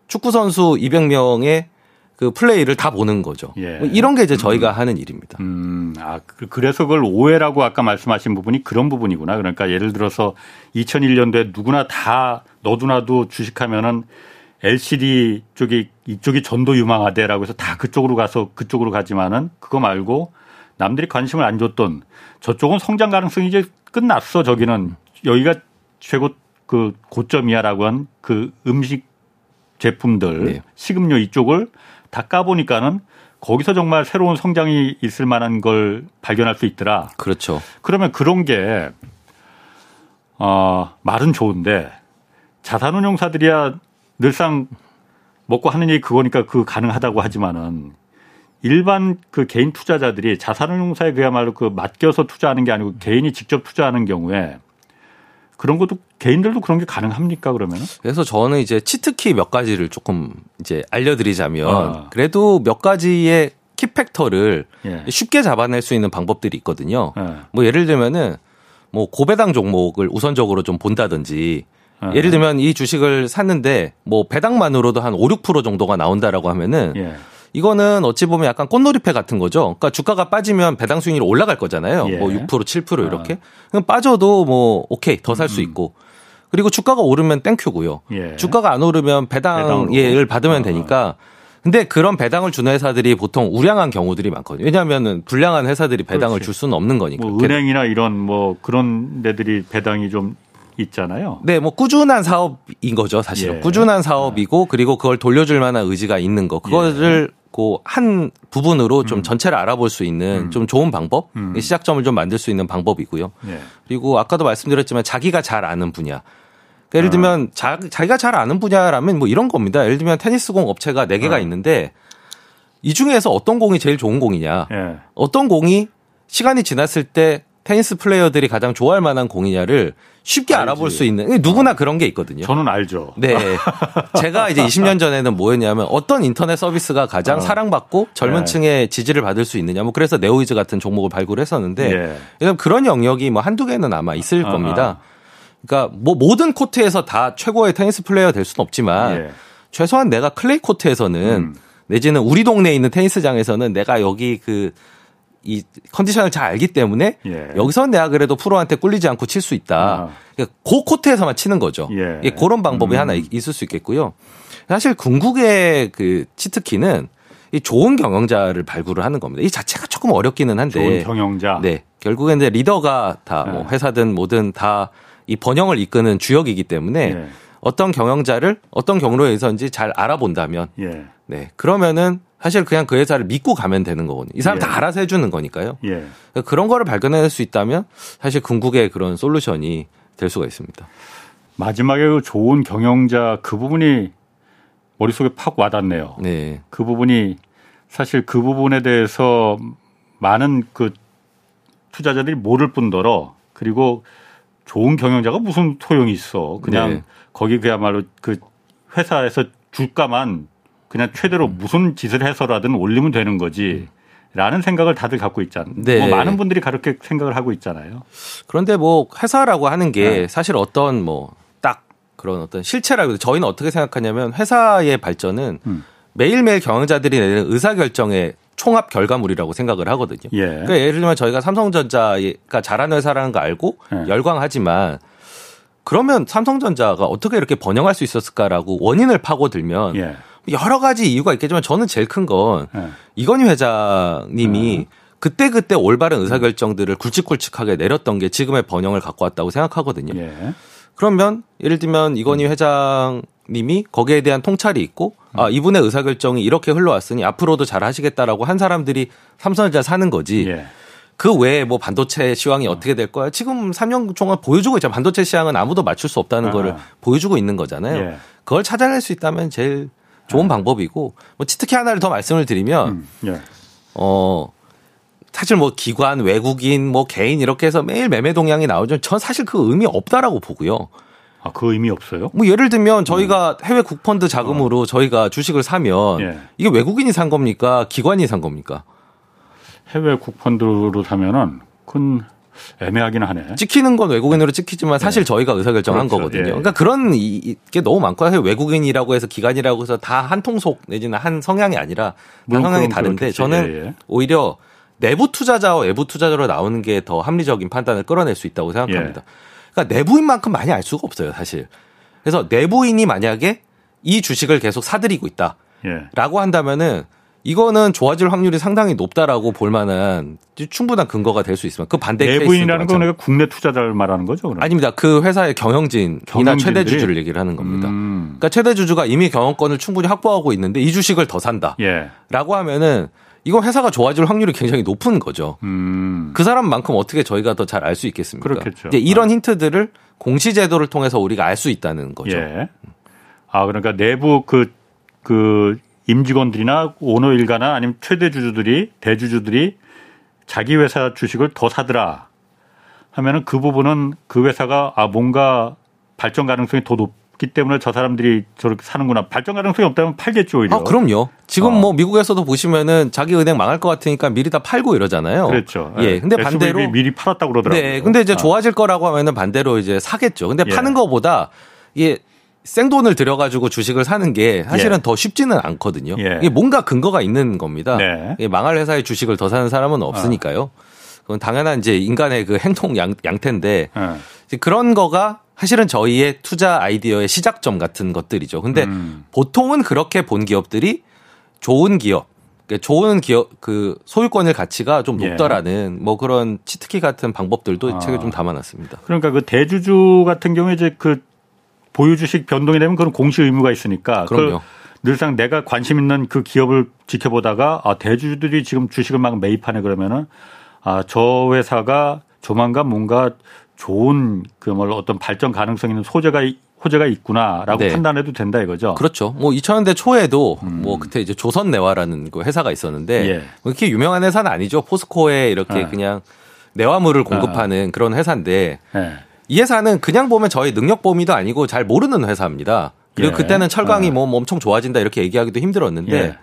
Speaker 2: 축구 선수 200명의 그 플레이를 다 보는 거죠. 예. 뭐 이런 게 이제 저희가 음. 하는 일입니다.
Speaker 1: 음, 아, 그, 그래서 그걸 오해라고 아까 말씀하신 부분이 그런 부분이구나. 그러니까 예를 들어서 2001년도에 누구나 다 너도나도 주식하면은 LCD 쪽이 이쪽이 전도 유망하대라고 해서 다 그쪽으로 가서 그쪽으로 가지만은 그거 말고 남들이 관심을 안 줬던 저쪽은 성장 가능성이 이제 끝났어. 저기는 여기가 최고 그 고점이야라고 한 그 음식 제품들 네. 식음료 이쪽을 다 까보니까는 거기서 정말 새로운 성장이 있을 만한 걸 발견할 수 있더라.
Speaker 2: 그렇죠.
Speaker 1: 그러면 그런 게, 어, 말은 좋은데 자산운용사들이야 늘상 먹고 하는 얘기 그거니까 그 가능하다고 하지만은 일반 그 개인 투자자들이 자산운용사에 그야말로 그 맡겨서 투자하는 게 아니고 개인이 직접 투자하는 경우에 그런 것도 개인들도 그런 게 가능합니까 그러면?
Speaker 2: 그래서 저는 이제 치트키 몇 가지를 조금 이제 알려드리자면 아. 그래도 몇 가지의 키팩터를 예. 쉽게 잡아낼 수 있는 방법들이 있거든요. 예. 뭐 예를 들면은 뭐 고배당 종목을 우선적으로 좀 본다든지 예. 예를 들면 이 주식을 샀는데 뭐 배당만으로도 한 5, 6% 정도가 나온다라고 하면은 예. 이거는 어찌 보면 약간 꽃놀이패 같은 거죠. 그러니까 주가가 빠지면 배당 수익률이 올라갈 거잖아요. 예. 뭐 6%, 7% 이렇게. 아. 그럼 빠져도 뭐 오케이 더 살수 음. 있고. 그리고 주가가 오르면 땡큐고요. 예. 주가가 안 오르면 배당을 받으면 아. 되니까. 근데 그런 배당을 주는 회사들이 보통 우량한 경우들이 많거든요. 왜냐하면 불량한 회사들이 배당을 그렇지. 줄 수는 없는 거니까.
Speaker 1: 뭐 은행이나 이런 뭐 그런 데들이 배당이 좀 있잖아요.
Speaker 2: 네, 뭐 꾸준한 사업인 거죠, 사실은. 예. 꾸준한 사업이고 그리고 그걸 돌려줄 만한 의지가 있는 거. 그거를 예. 그한 부분으로 좀 음. 전체를 알아볼 수 있는 음. 좀 좋은 방법, 음. 시작점을 좀 만들 수 있는 방법이고요. 예. 그리고 아까도 말씀드렸지만 자기가 잘 아는 분야. 그러니까 예를 아. 들면 어. 자, 자기가 잘 아는 분야라면 뭐 이런 겁니다. 예를 들면 테니스 공 업체가 4개가 어. 있는데 이 중에서 어떤 공이 제일 좋은 공이냐. 예. 어떤 공이 시간이 지났을 때 테니스 플레이어들이 가장 좋아할 만한 공이냐를 쉽게 알지. 알아볼 수 있는 누구나 어. 그런 게 있거든요.
Speaker 1: 저는 알죠.
Speaker 2: 네. 제가 이제 20년 전에는 뭐였냐면 어떤 인터넷 서비스가 가장 어. 사랑받고 젊은 네. 층의 지지를 받을 수 있느냐. 뭐 그래서 네오이즈 같은 종목을 발굴했었는데 예. 그런 영역이 뭐 한두 개는 아마 있을 어. 겁니다. 그러니까 뭐 모든 코트에서 다 최고의 테니스 플레이어 될 수는 없지만 예. 최소한 내가 클레이 코트에서는 음. 내지는 우리 동네에 있는 테니스장에서는 내가 여기 그 이 컨디션을 잘 알기 때문에 예. 여기서 내가 그래도 프로한테 꿀리지 않고 칠 수 있다. 아. 그러니까 그 코트에서만 치는 거죠. 예. 그런 방법이 음. 하나 있을 수 있겠고요. 사실 궁극의 그 치트키는 이 좋은 경영자를 발굴을 하는 겁니다. 이 자체가 조금 어렵기는 한데.
Speaker 1: 좋은 경영자.
Speaker 2: 네. 결국엔 이제 리더가 다뭐 네. 회사든 뭐든 다 이 번영을 이끄는 주역이기 때문에 네. 어떤 경영자를 어떤 경로에 의해서인지 잘 알아본다면 예. 네. 그러면은 사실 그냥 그 회사를 믿고 가면 되는 거거든요. 이 사람 예. 다 알아서 해주는 거니까요. 예. 그러니까 그런 거를 발견해낼 수 있다면 사실 궁극의 그런 솔루션이 될 수가 있습니다.
Speaker 1: 마지막에 그 좋은 경영자 그 부분이 머릿속에 팍 와닿네요. 네. 그 부분이 사실 그 부분에 대해서 많은 그 투자자들이 모를 뿐더러 그리고 좋은 경영자가 무슨 소용이 있어. 그냥 네. 거기 그야말로 그 회사에서 주가만 그냥 최대로 무슨 짓을 해서라든 올리면 되는 거지. 라는 생각을 다들 갖고 있잖아요. 네. 뭐 많은 분들이 그렇게 생각을 하고 있잖아요.
Speaker 2: 그런데 뭐 회사라고 하는 게 네. 사실 어떤 뭐 딱 그런 어떤 실체라고 저희는 어떻게 생각하냐면 회사의 발전은 음. 매일매일 경영자들이 내는 의사결정의 총합 결과물이라고 생각을 하거든요. 예. 그러니까 예를 들면 저희가 삼성전자가 잘하는 회사라는 거 알고 예. 열광하지만 그러면 삼성전자가 어떻게 이렇게 번영할 수 있었을까라고 원인을 파고들면 예. 여러 가지 이유가 있겠지만 저는 제일 큰건 예. 이건희 회장님이 예. 그때 그때 올바른 의사결정들을 굵직굵직하게 내렸던 게 지금의 번영을 갖고 왔다고 생각하거든요. 예. 그러면 예를 들면 이건희 회장 님이 거기에 대한 통찰이 있고 아 이분의 의사결정이 이렇게 흘러왔으니 앞으로도 잘 하시겠다라고 한 사람들이 삼성전자 사는 거지. 예. 그 외에 뭐 반도체 시황이 어. 떻게 될 거야? 지금 3년 동안 보여주고 있잖아요. 반도체 시황은 아무도 맞출 수 없다는 아. 거를 보여주고 있는 거잖아요. 예. 그걸 찾아낼 수 있다면 제일 좋은 아. 방법이고 뭐 특히 하나를 더 말씀을 드리면 음. 예. 어 사실 뭐 기관, 외국인, 뭐 개인 이렇게 해서 매일 매매 동향이 나오죠. 전 사실 그 의미 없다라고 보고요.
Speaker 1: 아, 그 의미 없어요?
Speaker 2: 뭐 예를 들면 저희가 음. 해외 국펀드 자금으로 어. 저희가 주식을 사면 예. 이게 외국인이 산 겁니까? 기관이 산 겁니까?
Speaker 1: 해외 국펀드로 사면은 큰 애매하긴 하네.
Speaker 2: 찍히는 건 외국인으로 찍히지만 사실 네. 저희가 의사결정한 그렇죠. 거거든요. 예. 그러니까 그런 게 너무 많고 사실 외국인이라고 해서 기관이라고 해서 다 한 통속 내지는 한 성향이 아니라 다 성향이 다른데 그렇겠지. 저는 예, 예. 오히려 내부 투자자와 외부 투자자로 나오는 게 더 합리적인 판단을 끌어낼 수 있다고 생각합니다. 예. 그러니까 내부인만큼 많이 알 수가 없어요, 사실. 그래서 내부인이 만약에 이 주식을 계속 사들이고 있다. 라고 예. 한다면은 이거는 좋아질 확률이 상당히 높다라고 볼 만한 충분한 근거가 될 수 있으면 그 반대
Speaker 1: 내부인이라는 건 내가 국내 투자자를 말하는 거죠? 그럼?
Speaker 2: 아닙니다. 그 회사의 경영진이나 최대 주주를 얘기를 하는 겁니다. 음. 그러니까 최대 주주가 이미 경영권을 충분히 확보하고 있는데 이 주식을 더 산다라고 예. 하면은 이건 회사가 좋아질 확률이 굉장히 높은 거죠. 음. 그 사람만큼 어떻게 저희가 더 잘 알 수 있겠습니까? 그렇겠죠. 이제 이런 아. 힌트들을 공시 제도를 통해서 우리가 알 수 있다는 거죠. 예.
Speaker 1: 아 그러니까 내부 그그 그 임직원들이나 오너 일가나 아니면 최대 주주들이 대주주들이 자기 회사 주식을 더 사더라 하면은 그 부분은 그 회사가 아 뭔가 발전 가능성이 더 높. 기 때문에 저 사람들이 저렇게 사는구나. 발전 가능성이 없다면 팔겠죠, 오히려.
Speaker 2: 아, 그럼요. 지금 어. 뭐 미국에서도 보시면은 자기 은행 망할 것 같으니까 미리 다 팔고 이러잖아요.
Speaker 1: 그렇죠.
Speaker 2: 예. 근데 반대로
Speaker 1: 미리 팔았다고 그러더라고요.
Speaker 2: 네. 근데 이제 아. 좋아질 거라고 하면은 반대로 이제 사겠죠. 근데 예. 파는 거보다 이게 생돈을 들여가지고 주식을 사는 게 사실은 예. 더 쉽지는 않거든요. 예. 이게 뭔가 근거가 있는 겁니다. 네. 망할 회사의 주식을 더 사는 사람은 없으니까요. 그건 당연한 이제 인간의 그 행동 양, 양태인데 예. 그런 거가 사실은 저희의 투자 아이디어의 시작점 같은 것들이죠. 근데 음. 보통은 그렇게 본 기업들이 좋은 기업, 그러니까 좋은 기업 그 소유권의 가치가 좀 예. 높다라는 예. 뭐 그런 치트키 같은 방법들도 아. 책에 좀 담아놨습니다.
Speaker 1: 그러니까 그 대주주 같은 경우에 이제 그 보유 주식 변동이 되면 그런 공시 의무가 있으니까 그럼요. 늘상 내가 관심 있는 그 기업을 지켜보다가 아 대주주들이 지금 주식을 막 매입하네 그러면은 아 저 회사가 조만간 뭔가 좋은 그뭐 어떤 발전 가능성 있는 소재가 호재가 있구나라고 네. 판단해도 된다 이거죠.
Speaker 2: 그렇죠. 뭐 2000년대 초에도 음. 뭐 그때 이제 조선내화라는 그 회사가 있었는데 예. 뭐 이렇게 유명한 회사는 아니죠. 포스코에 이렇게 예. 그냥 내화물을 공급하는 아. 그런 회사인데 예. 이 회사는 그냥 보면 저희 능력 범위도 아니고 잘 모르는 회사입니다. 그리고 예. 그때는 철강이 아. 뭐 엄청 좋아진다 이렇게 얘기하기도 힘들었는데 예.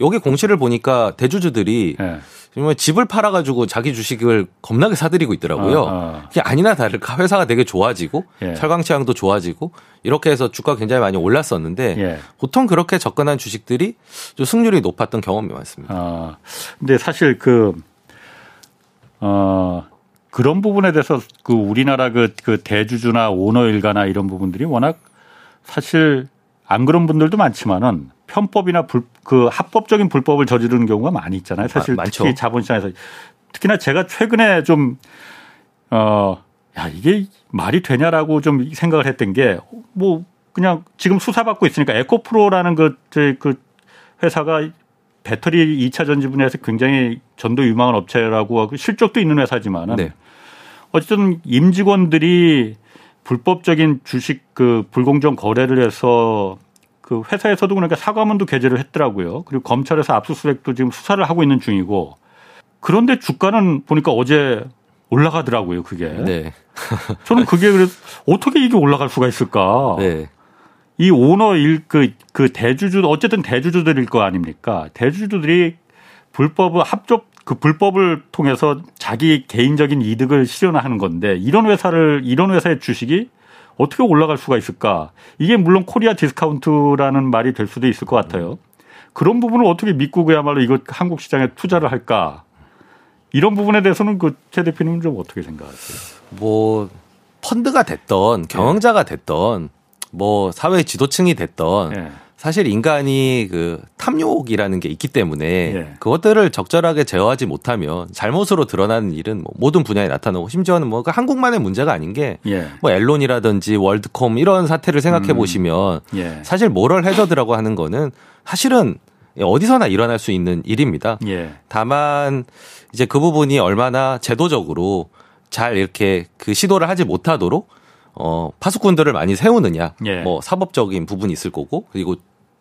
Speaker 2: 여기 공시를 보니까 대주주들이 예. 집을 팔아가지고 자기 주식을 겁나게 사들이고 있더라고요. 어, 어. 그게 아니나 다를까 회사가 되게 좋아지고 예. 철강 취향도 좋아지고 이렇게 해서 주가 굉장히 많이 올랐었는데 예. 보통 그렇게 접근한 주식들이 좀 승률이 높았던 경험이 많습니다. 아,
Speaker 1: 근데 사실 그, 어, 그런 부분에 대해서 그 우리나라 그, 그 대주주나 오너 일가나 이런 부분들이 워낙 사실 안 그런 분들도 많지만은 편법이나 불, 그 합법적인 불법을 저지르는 경우가 많이 있잖아요. 사실 마, 특히 자본시장에서 특히나 제가 최근에 좀 어, 야, 이게 말이 되냐라고 좀 생각을 했던 게 뭐 그냥 지금 수사받고 있으니까 에코프로라는 그, 그 회사가 배터리 2차 전지 분야에서 굉장히 전도 유망한 업체라고 하고 실적도 있는 회사지만은 네. 어쨌든 임직원들이 불법적인 주식 그 불공정 거래를 해서 그 회사에서도 그러니까 사과문도 게재를 했더라고요. 그리고 검찰에서 압수수색도 지금 수사를 하고 있는 중이고 그런데 주가는 보니까 어제 올라가더라고요, 그게. 네. 저는 그게 그래서 어떻게 이게 올라갈 수가 있을까? 네. 이 오너 일, 그, 그 대주주, 어쨌든 대주주들일 거 아닙니까? 대주주들이 불법, 합법, 그 불법을 통해서 자기 개인적인 이득을 실현하는 건데 이런 회사를, 이런 회사의 주식이 어떻게 올라갈 수가 있을까? 이게 물론 코리아 디스카운트라는 말이 될 수도 있을 것 같아요. 그런 부분을 어떻게 믿고 그야말로 이거 한국 시장에 투자를 할까? 이런 부분에 대해서는 그 최 대표님은 좀 어떻게 생각하세요?
Speaker 2: 뭐 펀드가 됐던 경영자가 됐던 뭐 사회 지도층이 됐던 네. 사실 인간이 그 탐욕이라는 게 있기 때문에 예. 그것들을 적절하게 제어하지 못하면 잘못으로 드러나는 일은 뭐 모든 분야에 나타나고 심지어는 뭐그 한국만의 문제가 아닌 게뭐 예. 엘론이라든지 월드콤 이런 사태를 생각해 음. 보시면 예. 사실 모럴 해저드라고 하는 거는 사실은 어디서나 일어날 수 있는 일입니다. 예. 다만 이제 그 부분이 얼마나 제도적으로 잘 이렇게 그 시도를 하지 못하도록 어, 파수꾼들을 많이 세우느냐, 예. 뭐 사법적인 부분이 있을 거고, 그리고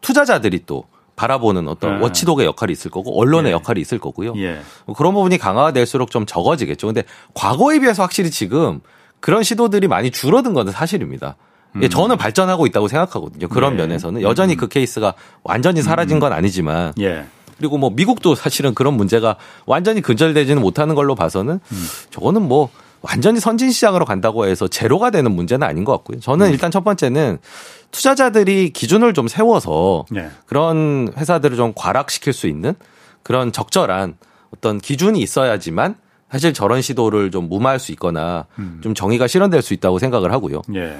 Speaker 2: 투자자들이 또 바라보는 어떤 네. 워치독의 역할이 있을 거고 언론의 예. 역할이 있을 거고요. 예. 뭐 그런 부분이 강화될수록 좀 적어지겠죠. 근데 과거에 비해서 확실히 지금 그런 시도들이 많이 줄어든 건 사실입니다. 음. 저는 발전하고 있다고 생각하거든요. 그런 예. 면에서는 여전히 음. 그 케이스가 완전히 사라진 음. 건 아니지만 예. 그리고 뭐 미국도 사실은 그런 문제가 완전히 근절되지는 못하는 걸로 봐서는 음. 저거는 뭐 완전히 선진 시장으로 간다고 해서 제로가 되는 문제는 아닌 것 같고요. 저는 음. 일단 첫 번째는 투자자들이 기준을 좀 세워서 네. 그런 회사들을 좀 과락시킬 수 있는 그런 적절한 어떤 기준이 있어야지만 사실 저런 시도를 좀 무마할 수 있거나 음. 좀 정의가 실현될 수 있다고 생각을 하고요. 예.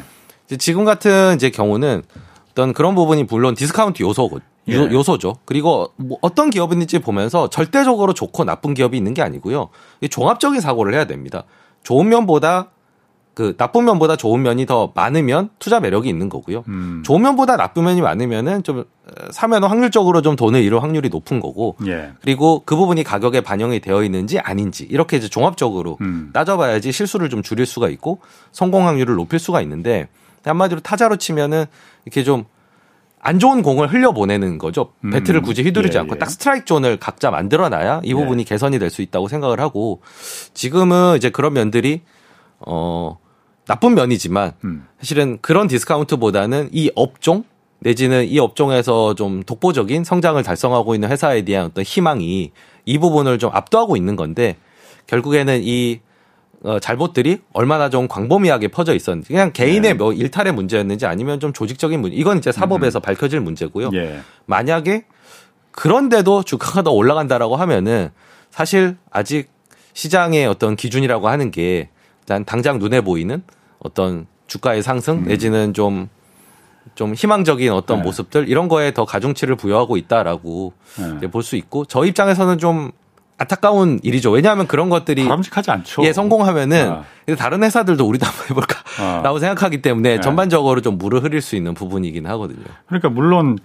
Speaker 2: 지금 같은 이제 경우는 어떤 그런 부분이 물론 디스카운트 요소고 예. 요소죠. 그리고 뭐 어떤 기업인지 보면서 절대적으로 좋고 나쁜 기업이 있는 게 아니고요. 종합적인 사고를 해야 됩니다. 좋은 면보다 그 나쁜 면보다 좋은 면이 더 많으면 투자 매력이 있는 거고요. 음. 좋은 면보다 나쁜 면이 많으면은 좀 사면 확률적으로 좀 돈을 잃을 확률이 높은 거고. 예. 그리고 그 부분이 가격에 반영이 되어 있는지 아닌지 이렇게 이제 종합적으로 음. 따져봐야지 실수를 좀 줄일 수가 있고 성공 확률을 높일 수가 있는데 한마디로 타자로 치면은 이렇게 좀 안 좋은 공을 흘려보내는 거죠. 음. 배트를 굳이 휘두르지 예, 않고 예. 딱 스트라이크 존을 각자 만들어놔야 이 부분이 예. 개선이 될 수 있다고 생각을 하고 지금은 이제 그런 면들이 어 나쁜 면이지만 음. 사실은 그런 디스카운트보다는 이 업종 내지는 이 업종에서 좀 독보적인 성장을 달성하고 있는 회사에 대한 어떤 희망이 이 부분을 좀 압도하고 있는 건데 결국에는 이 어, 잘못들이 얼마나 좀 광범위하게 퍼져 있었는지 그냥 개인의 네. 뭐 일탈의 문제였는지 아니면 좀 조직적인 문제 이건 이제 사법에서 음. 밝혀질 문제고요. 예. 만약에 그런데도 주가가 더 올라간다라고 하면은 사실 아직 시장의 어떤 기준이라고 하는 게 일단 당장 눈에 보이는 어떤 주가의 상승 음. 내지는 좀, 좀 희망적인 어떤 네. 모습들 이런 거에 더 가중치를 부여하고 있다라고 네. 볼수 있고 저 입장에서는 좀 안타까운 일이죠. 왜냐하면 그런 것들이
Speaker 1: 바람직하지 않죠.
Speaker 2: 예, 성공하면은 아. 다른 회사들도 우리도 한번 해볼까라고 아. 생각하기 때문에 네. 전반적으로 좀 물을 흐릴 수 있는 부분이긴 하거든요.
Speaker 1: 그러니까 물론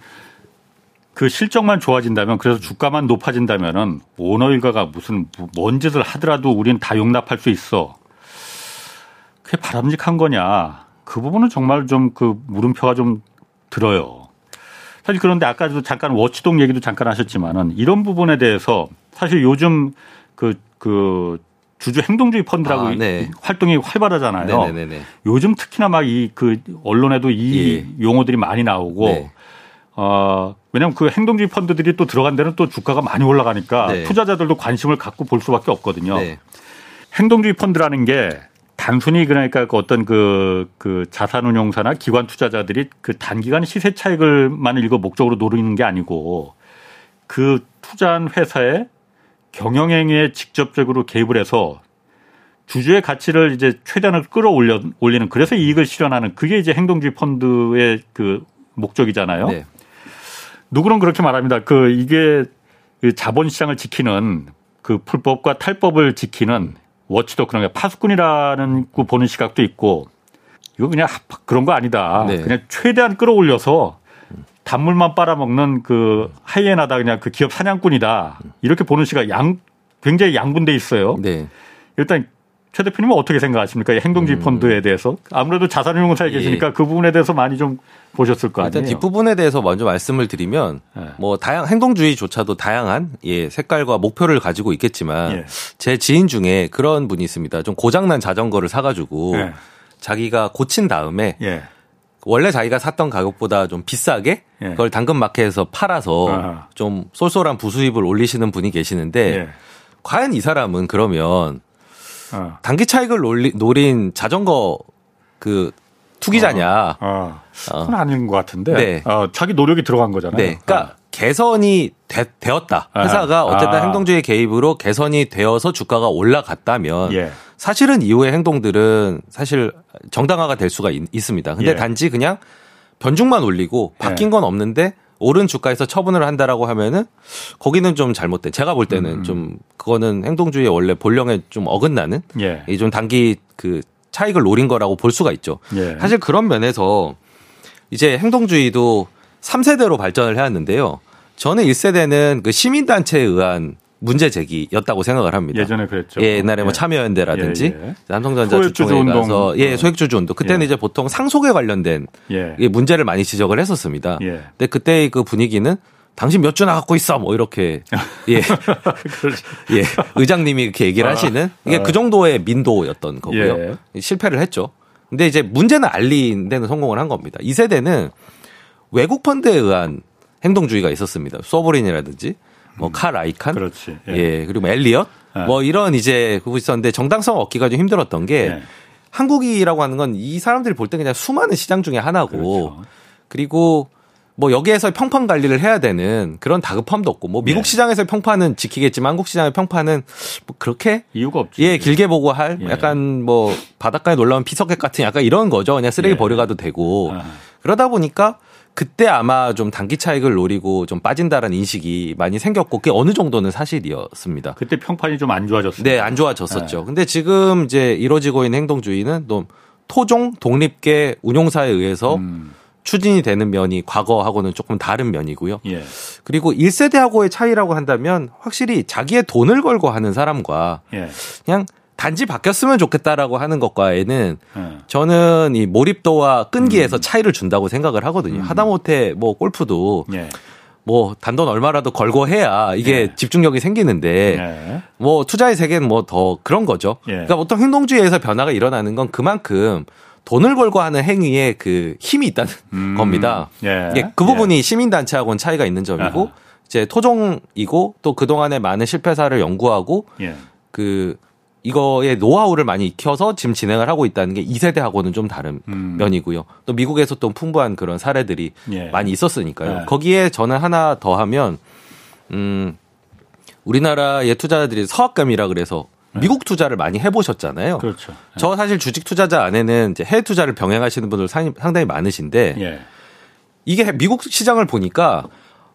Speaker 1: 그 실적만 좋아진다면 그래서 주가만 높아진다면은 오너 일가가 무슨 뭔 짓을 하더라도 우리는 다 용납할 수 있어. 그게 바람직한 거냐. 그 부분은 정말 좀 그 물음표가 좀 들어요. 사실 그런데 아까도 잠깐 워치동 얘기도 잠깐 하셨지만은 이런 부분에 대해서 사실 요즘 그, 그 주주 행동주의 펀드라고 아, 네. 활동이 활발하잖아요. 네네네. 네, 네. 요즘 특히나 막 이 그 언론에도 이 예. 용어들이 많이 나오고 네. 어, 왜냐하면 그 행동주의 펀드들이 또 들어간 데는 또 주가가 많이 올라가니까 네. 투자자들도 관심을 갖고 볼 수밖에 없거든요. 네. 행동주의 펀드라는 게 단순히 그러니까 그 어떤 그, 그 자산운용사나 기관 투자자들이 그 단기간 시세 차익을만 일거 목적으로 노리는 게 아니고 그 투자한 회사의 경영행위에 직접적으로 개입을 해서 주주의 가치를 이제 최대한을 끌어올려 올리는 그래서 이익을 실현하는 그게 이제 행동주의 펀드의 그 목적이잖아요. 네. 누구는 그렇게 말합니다. 그 이게 그 자본시장을 지키는 그 풀법과 탈법을 지키는 워치도 그런 게 파수꾼이라는 그 보는 시각도 있고 이거 그냥 그런 거 아니다. 네. 그냥 최대한 끌어올려서 단물만 빨아먹는 그 하이에나다 그냥 그 기업 사냥꾼이다. 이렇게 보는 시각 양 굉장히 양분돼 있어요. 네. 일단 최 대표님은 어떻게 생각하십니까? 행동주의 음. 펀드에 대해서 아무래도 자산운용사에 예. 계시니까 그 부분에 대해서 많이 좀 보셨을 거 아니에요.
Speaker 2: 일단 뒷부분에 대해서 먼저 말씀을 드리면 예. 뭐 다양 행동주의조차도 다양한 예 색깔과 목표를 가지고 있겠지만 예. 제 지인 중에 그런 분이 있습니다. 좀 고장난 자전거를 사가지고 예. 자기가 고친 다음에 예. 원래 자기가 샀던 가격보다 좀 비싸게 예. 그걸 당근마켓에서 팔아서 아하. 좀 쏠쏠한 부수입을 올리시는 분이 계시는데 과연 이 사람은 그러면 어. 단기 차익을 노리, 노린 자전거 그 투기자냐? 어, 어.
Speaker 1: 어. 그건 아닌 것 같은데. 네. 어, 자기 노력이 들어간 거잖아요. 네.
Speaker 2: 그러니까 어. 개선이 되, 었다 회사가 어쨌든 아. 행동주의 개입으로 개선이 되어서 주가가 올라갔다면 예. 사실은 이후의 행동들은 사실 정당화가 될 수가 있, 습니다 근데 예. 단지 그냥 변죽만 올리고 바뀐 예. 건 없는데 오른 주가에서 처분을 한다라고 하면은 거기는 좀 잘못된 제가 볼 때는 음. 좀 그거는 행동주의의 원래 본령에 좀 어긋나는 예. 이좀 단기 그 차익을 노린 거라고 볼 수가 있죠. 예. 사실 그런 면에서 이제 행동주의도 3세대로 발전을 해왔는데요. 저는 1세대는 그 시민단체에 의한 문제 제기였다고 생각을 합니다.
Speaker 1: 예전에 그랬죠.
Speaker 2: 예, 옛날에 뭐 예. 참여연대라든지 예, 예. 삼성전자 주총에 가서 예, 소액주주 운동. 그때는 예. 이제 보통 상속에 관련된 예. 문제를 많이 지적을 했었습니다. 예. 근데 그때 그 분위기는 당신 몇 주 나 갖고 있어 뭐 이렇게 예. 예. 의장님이 이렇게 얘기를 아. 하시는 이게 아. 그 정도의 민도였던 거고요. 실패를 했죠. 근데 이제 문제는 알린 데는 성공을 한 겁니다. 이 세대는 외국 펀드에 의한 행동주의가 있었습니다. 소버린이라든지 뭐칼 음. 아이칸, 그렇지. 예. 예. 그리고 뭐 엘리엇, 예. 뭐 이런 이제 그거 있었는데 정당성 얻기가 좀 힘들었던 게 예. 한국이라고 하는 건 이 사람들이 볼 때 그냥 수많은 시장 중에 하나고 그렇죠. 그리고 뭐 여기에서 평판 관리를 해야 되는 그런 다급함도 없고 뭐 미국 예. 시장에서 평판은 지키겠지만 한국 시장의 평판은 뭐 그렇게
Speaker 1: 이유가 없죠.
Speaker 2: 예, 길게 보고 할 예. 약간 뭐 바닷가에 놀라운 피서객 같은 약간 이런 거죠. 그냥 쓰레기 예. 버려가도 되고 아. 그러다 보니까 그때 아마 좀 단기 차익을 노리고 좀 빠진다라는 인식이 많이 생겼고 그게 어느 정도는 사실이었습니다.
Speaker 1: 그때 평판이 좀 안 좋아졌어요.
Speaker 2: 네, 안 좋아졌었죠. 네. 근데 지금 이제 이루어지고 있는 행동주의는 또 토종 독립계 운용사에 의해서 음. 추진이 되는 면이 과거하고는 조금 다른 면이고요. 예. 그리고 1세대하고의 차이라고 한다면 확실히 자기의 돈을 걸고 하는 사람과 예. 그냥 단지 바뀌었으면 좋겠다라고 하는 것과에는 네. 저는 이 몰입도와 끈기에서 음. 차이를 준다고 생각을 하거든요. 음. 하다못해 뭐 골프도 네. 뭐 단돈 얼마라도 걸고 해야 이게 네. 집중력이 생기는데 네. 뭐 투자의 세계는 뭐 더 그런 거죠. 예. 그러니까 보통 행동주의에서 변화가 일어나는 건 그만큼 돈을 걸고 하는 행위에 그 힘이 있다는 음. 겁니다. 예. 이게 그 부분이 예. 시민단체하고는 차이가 있는 점이고 아하. 이제 토종이고 또 그동안의 많은 실패사를 연구하고 예. 그 이거의 노하우를 많이 익혀서 지금 진행을 하고 있다는 게 2세대하고는 좀 다른 음. 면이고요. 또 미국에서 또 풍부한 그런 사례들이 예. 많이 있었으니까요. 예. 거기에 저는 하나 더 하면 음 우리나라의 투자자들이 서학감이라 그래서 예. 미국 투자를 많이 해보셨잖아요.
Speaker 1: 그렇죠. 예.
Speaker 2: 저 사실 주식 투자자 안에는 이제 해외 투자를 병행하시는 분들 상당히 많으신데 예. 이게 미국 시장을 보니까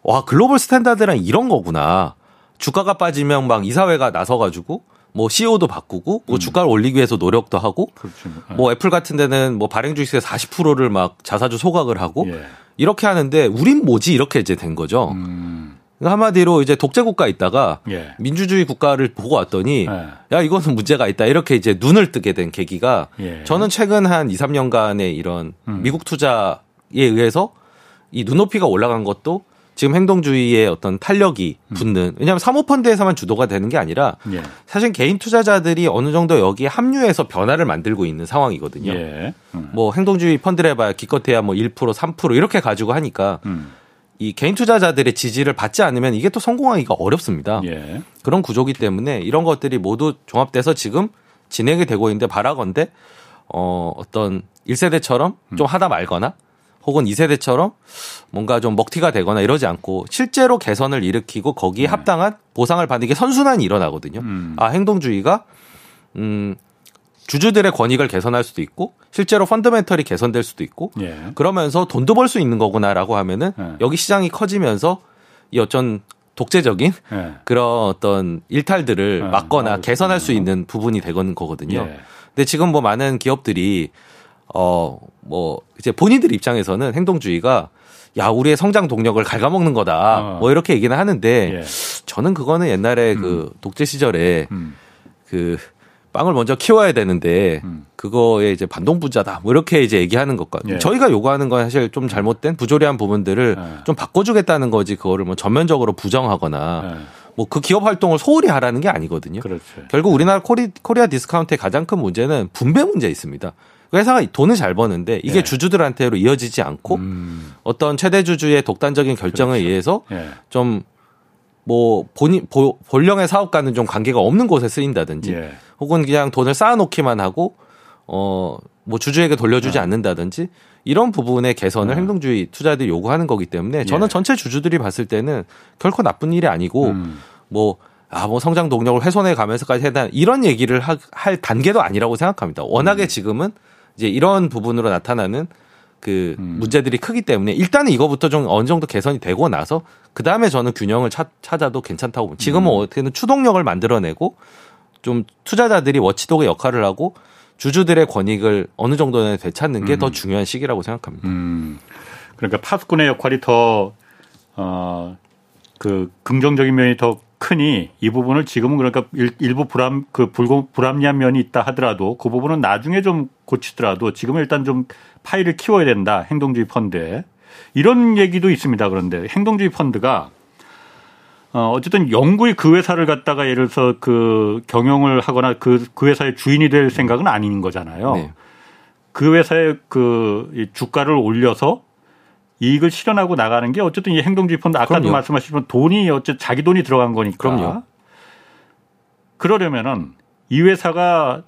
Speaker 2: 와 글로벌 스탠다드란 이런 거구나. 주가가 빠지면 막 이사회가 나서가지고 뭐 CEO도 바꾸고 뭐 음. 주가를 올리기 위해서 노력도 하고 그렇죠. 네. 뭐 애플 같은 데는 뭐 발행 주식의 40%를 막 자사주 소각을 하고 예. 이렇게 하는데 우린 뭐지 이렇게 이제 된 거죠. 음. 한마디로 이제 독재 국가 있다가 예. 민주주의 국가를 보고 왔더니 예. 야 이거는 문제가 있다 이렇게 이제 눈을 뜨게 된 계기가 예. 저는 최근 한 2, 3년간의 이런 음. 미국 투자에 의해서 이 눈높이가 올라간 것도 지금 행동주의의 어떤 탄력이 붙는 왜냐하면 사모펀드에서만 주도가 되는 게 아니라 예. 사실 개인 투자자들이 어느 정도 여기에 합류해서 변화를 만들고 있는 상황이거든요. 예. 음. 뭐 행동주의 펀드를 해봐야 기껏해야 뭐 1% 3% 이렇게 가지고 하니까 음. 이 개인 투자자들의 지지를 받지 않으면 이게 또 성공하기가 어렵습니다. 예. 그런 구조기 때문에 이런 것들이 모두 종합돼서 지금 진행이 되고 있는데 바라건대 어 어떤 1세대처럼 좀 하다 말거나 혹은 2세대처럼 뭔가 좀 먹튀가 되거나 이러지 않고 실제로 개선을 일으키고 거기에 네. 합당한 보상을 받는 게 선순환이 일어나거든요. 음. 아, 행동주의가 음 주주들의 권익을 개선할 수도 있고 실제로 펀더멘털이 개선될 수도 있고 예. 그러면서 돈도 벌 수 있는 거구나라고 하면은 예. 여기 시장이 커지면서 이 어쩐 독재적인 예. 그런 어떤 일탈들을 예. 막거나 개선할 수 있는 부분이 되는 거거든요. 예. 근데 지금 뭐 많은 기업들이 어 뭐 이제 본인들 입장에서는 행동주의가 야 우리의 성장 동력을 갉아먹는 거다 어. 뭐 이렇게 얘기는 하는데 예. 저는 그거는 옛날에 음. 그 독재 시절에 음. 그 빵을 먼저 키워야 되는데 음. 그거에 이제 반동부자다 뭐 이렇게 이제 얘기하는 것과 예. 저희가 요구하는 건 사실 좀 잘못된 부조리한 부분들을 예. 좀 바꿔주겠다는 거지 그거를 뭐 전면적으로 부정하거나 예. 뭐그 기업 활동을 소홀히 하라는 게 아니거든요. 그렇죠. 결국 우리나라 코리, 코리아 디스카운트의 가장 큰 문제는 분배 문제에 있습니다. 그 회사가 돈을 잘 버는데 이게 예. 주주들한테로 이어지지 않고 음. 어떤 최대 주주의 독단적인 결정에 그렇죠. 의해서 예. 좀뭐 본인 보, 본령의 사업과는 좀 관계가 없는 곳에 쓰인다든지 예. 혹은 그냥 돈을 쌓아놓기만 하고 어 뭐 주주에게 돌려주지 네. 않는다든지 이런 부분의 개선을 네. 행동주의 투자들이 요구하는 거기 때문에 저는 예. 전체 주주들이 봤을 때는 결코 나쁜 일이 아니고 음. 뭐 아, 뭐 성장 동력을 훼손해 가면서까지 해다 이런 얘기를 하, 할 단계도 아니라고 생각합니다. 워낙에 음. 지금은 이제 이런 부분으로 나타나는 그 음. 문제들이 크기 때문에 일단은 이거부터 좀 어느 정도 개선이 되고 나서 그 다음에 저는 균형을 찾, 찾아도 괜찮다고. 지금은 음. 어떻게든 추동력을 만들어내고 좀 투자자들이 워치독의 역할을 하고 주주들의 권익을 어느 정도는 되찾는 게더 음. 중요한 시기라고 생각합니다. 음.
Speaker 1: 그러니까 파수꾼의 역할이 더, 어, 그 긍정적인 면이 더 크니 이 부분을 지금은 그러니까 일 부 불합, 그 불공, 불합리한 면이 있다 하더라도 그 부분은 나중에 좀 고치더라도 지금은 일단 좀 파일을 키워야 된다. 행동주의 펀드에. 이런 얘기도 있습니다. 그런데 행동주의 펀드가 어, 어쨌든 영구히 그 회사를 갖다가 예를 들어서 그 경영을 하거나 그, 그 회사의 주인이 될 생각은 아닌 거잖아요. 네. 그 회사의 그 주가를 올려서 이익을 실현하고 나가는 게 어쨌든 이 행동주의 펀드 아까도 그럼요. 말씀하시지만 돈이 어쨌든 자기 돈이 들어간 거니까. 그럼요. 그러려면은 이 회사가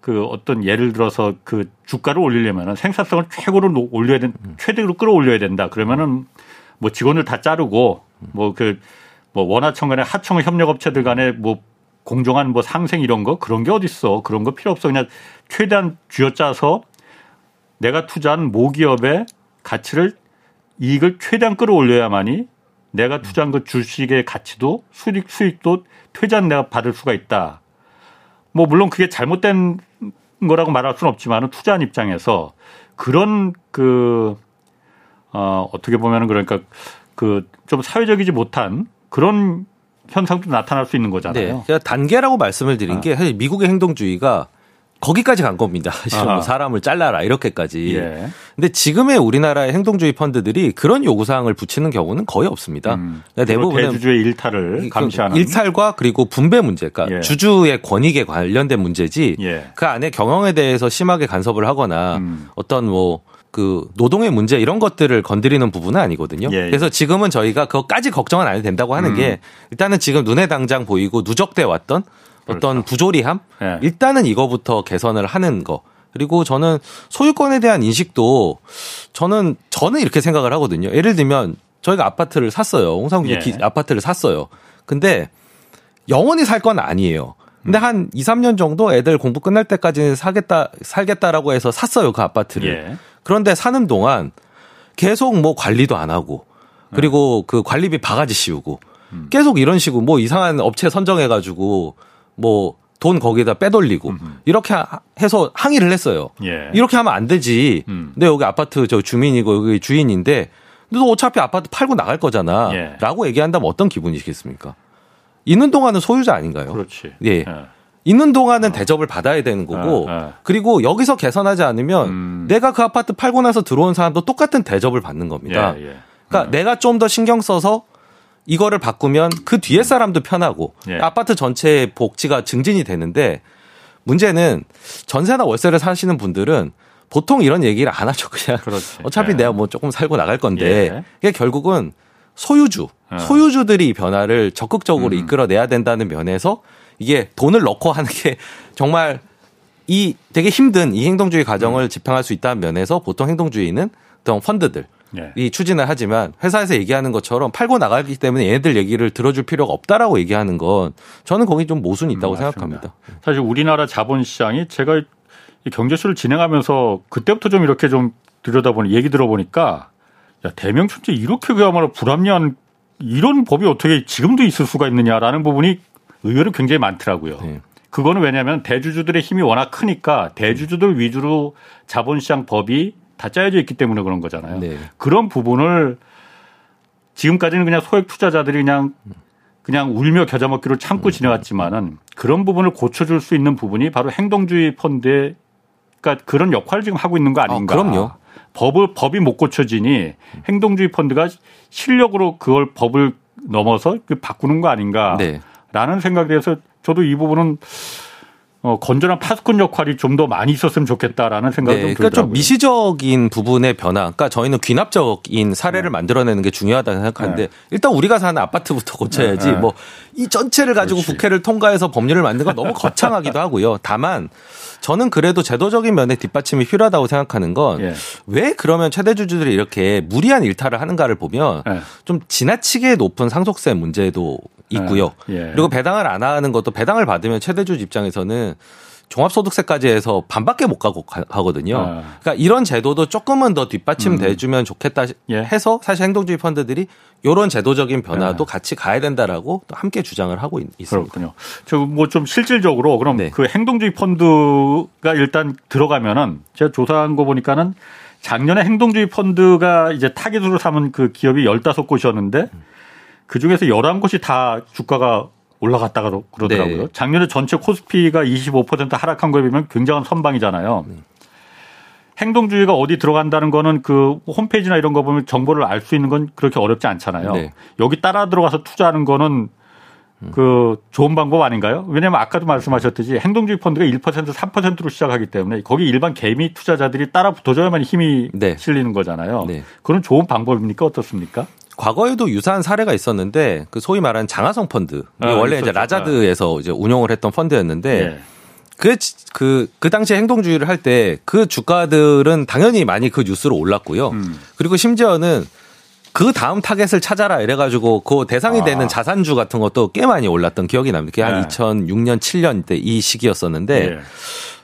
Speaker 1: 그 어떤 예를 들어서 그 주가를 올리려면은 생산성을 최고로 올려야 된 음. 최대로 끌어올려야 된다. 그러면은 뭐 직원을 다 자르고 뭐그 뭐 원하청 간에 하청 협력업체들 간에 뭐 공정한 뭐 상생 이런 거 그런 게 어딨어. 그런 거 필요 없어. 그냥 최대한 쥐어짜서 내가 투자한 모기업의 가치를 이익을 최대한 끌어올려야만이 내가 투자한 그 주식의 가치도 수익 수익도 퇴자한 내가 받을 수가 있다. 뭐 물론 그게 잘못된 거라고 말할 수는 없지만 투자한 입장에서 그런 그 어, 어떻게 보면은 그러니까 그 좀 사회적이지 못한 그런 현상도 나타날 수 있는 거잖아요.
Speaker 2: 네. 제가 단계라고 말씀을 드린 아. 게 사실 미국의 행동주의가 거기까지 간 겁니다. 뭐 사람을 잘라라 이렇게까지. 예. 근데 지금의 우리나라의 행동주의 펀드들이 그런 요구 사항을 붙이는 경우는 거의 없습니다. 음.
Speaker 1: 그러니까 대부분 대주주의 일탈을 그 감시하는
Speaker 2: 일탈과 그리고 분배 문제, 그러니까 예. 주주의 권익에 관련된 문제지. 예. 그 안에 경영에 대해서 심하게 간섭을 하거나 음. 어떤 뭐그 노동의 문제 이런 것들을 건드리는 부분은 아니거든요. 예, 예. 그래서 지금은 저희가 그것까지 걱정은 안 해도 된다고 하는 음. 게 일단은 지금 눈에 당장 보이고 누적돼 왔던 어떤 그렇죠. 부조리함 예. 일단은 이거부터 개선을 하는 거. 그리고 저는 소유권에 대한 인식도 저는 저는 이렇게 생각을 하거든요. 예를 들면 저희가 아파트를 샀어요. 기자 예. 아파트를 샀어요. 근데 영원히 살 건 아니에요. 근데 음. 한 2, 3년 정도 애들 공부 끝날 때까지 사겠다 살겠다라고 해서 샀어요, 그 아파트를. 예. 그런데 사는 동안 계속 뭐 관리도 안 하고 그리고 그 관리비 바가지 씌우고 음. 계속 이런 식으로 뭐 이상한 업체 선정해 가지고 뭐 돈 거기에다 빼돌리고 이렇게 해서 항의를 했어요. 예. 이렇게 하면 안 되지. 음. 근데 여기 아파트 저 주민이고 여기 주인인데 너 어차피 아파트 팔고 나갈 거잖아. 예. 라고 얘기한다면 어떤 기분이시겠습니까? 있는 동안은 소유자 아닌가요?
Speaker 1: 그렇지.
Speaker 2: 예. 예. 있는 동안은 어. 대접을 받아야 되는 거고 어, 어. 그리고 여기서 개선하지 않으면 음. 내가 그 아파트 팔고 나서 들어온 사람도 똑같은 대접을 받는 겁니다. 예, 예. 그러니까 음. 내가 좀 더 신경 써서 이거를 바꾸면 그 뒤에 사람도 편하고 예. 아파트 전체의 복지가 증진이 되는데 문제는 전세나 월세를 사시는 분들은 보통 이런 얘기를 안 하죠. 그냥 그렇지. 어차피 예. 내가 뭐 조금 살고 나갈 건데 이게 결국은 소유주, 어. 소유주들이 변화를 적극적으로 음. 이끌어내야 된다는 면에서 이게 돈을 넣고 하는 게 정말 이 되게 힘든 이 행동주의 과정을 음. 집행할 수 있다는 면에서 보통 행동주의는 어떤 펀드들 예. 이 추진을 하지만 회사에서 얘기하는 것처럼 팔고 나가기 때문에 얘네들 얘기를 들어줄 필요가 없다라고 얘기하는 건 저는 거기 좀 모순이 있다고 음, 생각합니다.
Speaker 1: 사실 우리나라 자본시장이 제가 경제수를 진행하면서 그때부터 좀 이렇게 좀 들여다보니 얘기 들어보니까 야 대명춘제 이렇게 그야말로 불합리한 이런 법이 어떻게 지금도 있을 수가 있느냐라는 부분이 의외로 굉장히 많더라고요. 네. 그거는 왜냐하면 대주주들의 힘이 워낙 크니까 대주주들 위주로 자본시장 법이 다 짜여져 있기 때문에 그런 거잖아요. 네. 그런 부분을 지금까지는 그냥 소액 투자자들이 그냥 그냥 울며 겨자 먹기로 참고 음. 지내왔지만은 그런 부분을 고쳐줄 수 있는 부분이 바로 행동주의 펀드의 그러니까 그런 역할을 지금 하고 있는 거 아닌가?
Speaker 2: 아, 그럼요.
Speaker 1: 법을 법이 못 고쳐지니 행동주의 펀드가 실력으로 그걸 법을 넘어서 그 바꾸는 거 아닌가라는 네. 생각이 돼서 저도 이 부분은 어, 건전한 파수꾼 역할이 좀 더 많이 있었으면 좋겠다라는 생각이 네, 좀 들더라고요.
Speaker 2: 그러니까 좀 미시적인 부분의 변화. 그러니까 저희는 귀납적인 사례를 네. 만들어내는 게 중요하다고 생각하는데 네. 일단 우리가 사는 아파트부터 고쳐야지 네. 네. 뭐이 전체를 가지고 그렇지. 국회를 통과해서 법률을 만드는 건 너무 거창하기도 하고요. 다만 저는 그래도 제도적인 면에 뒷받침이 필요하다고 생각하는 건왜 예. 그러면 최대 주주들이 이렇게 무리한 일탈을 하는가를 보면 예. 좀 지나치게 높은 상속세 문제도 있고요. 예. 예. 그리고 배당을 안 하는 것도 배당을 받으면 최대주주 입장에서는 종합소득세까지 해서 반밖에 못 가고 하거든요. 아. 그러니까 이런 제도도 조금은 더 뒷받침돼주면 음. 좋겠다 예. 해서 사실 행동주의 펀드들이 이런 제도적인 변화도 예. 같이 가야 된다라고 또 함께 주장을 하고 있습니다.
Speaker 1: 그렇군요. 저 뭐 좀 실질적으로 그럼 네. 그 행동주의 펀드가 일단 들어가면은 제가 조사한 거 보니까는 작년에 행동주의 펀드가 이제 타깃으로 삼은 그 기업이 15곳이었는데 음. 그 중에서 11곳이 다 주가가 올라갔다가 그러더라고요. 네. 작년에 전체 코스피가 25% 하락한 거에 비하면 굉장한 선방이잖아요. 네. 행동주의가 어디 들어간다는 거는 그 홈페이지나 이런 거 보면 정보를 알 수 있는 건 그렇게 어렵지 않잖아요. 네. 여기 따라 들어가서 투자하는 거는 그 좋은 방법 아닌가요? 왜냐하면 아까도 말씀하셨듯이 행동주의 펀드가 1% 3%로 시작하기 때문에 거기 일반 개미 투자자들이 따라 붙어줘야만 힘이 네. 실리는 거잖아요. 네. 그런 좋은 방법입니까? 어떻습니까?
Speaker 2: 과거에도 유사한 사례가 있었는데 그 소위 말하는 장하성 펀드 아, 원래 있었죠. 이제 라자드에서 이제 운영을 했던 펀드였는데 네. 그, 그, 그 당시에 행동주의를 할 때 그 주가들은 당연히 많이 그 뉴스로 올랐고요. 음. 그리고 심지어는 그 다음 타겟을 찾아라 이래가지고 그 대상이 되는 아. 자산주 같은 것도 꽤 많이 올랐던 기억이 납니다. 그게 네. 한 2006년, 7년 때 이 시기였었는데, 네.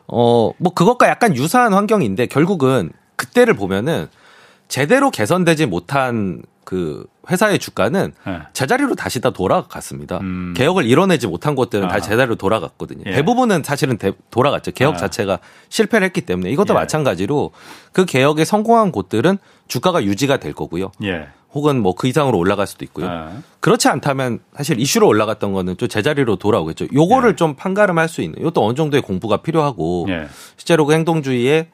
Speaker 2: 어, 뭐 그것과 약간 유사한 환경인데 결국은 그때를 보면은 제대로 개선되지 못한 그 회사의 주가는 네. 제자리로 다시 다 돌아갔습니다. 음. 개혁을 이뤄내지 못한 곳들은 아. 다 제자리로 돌아갔거든요. 예. 대부분은 사실은 대, 돌아갔죠. 개혁 아. 자체가 실패를 했기 때문에 이것도 예. 마찬가지로 그 개혁에 성공한 곳들은 주가가 유지가 될 거고요. 예. 혹은 뭐 그 이상으로 올라갈 수도 있고요. 아. 그렇지 않다면 사실 이슈로 올라갔던 거는 좀 제자리로 돌아오겠죠. 요거를 예. 좀 판가름할 수 있는 이것도 어느 정도의 공부가 필요하고 예. 실제로 그 행동주의의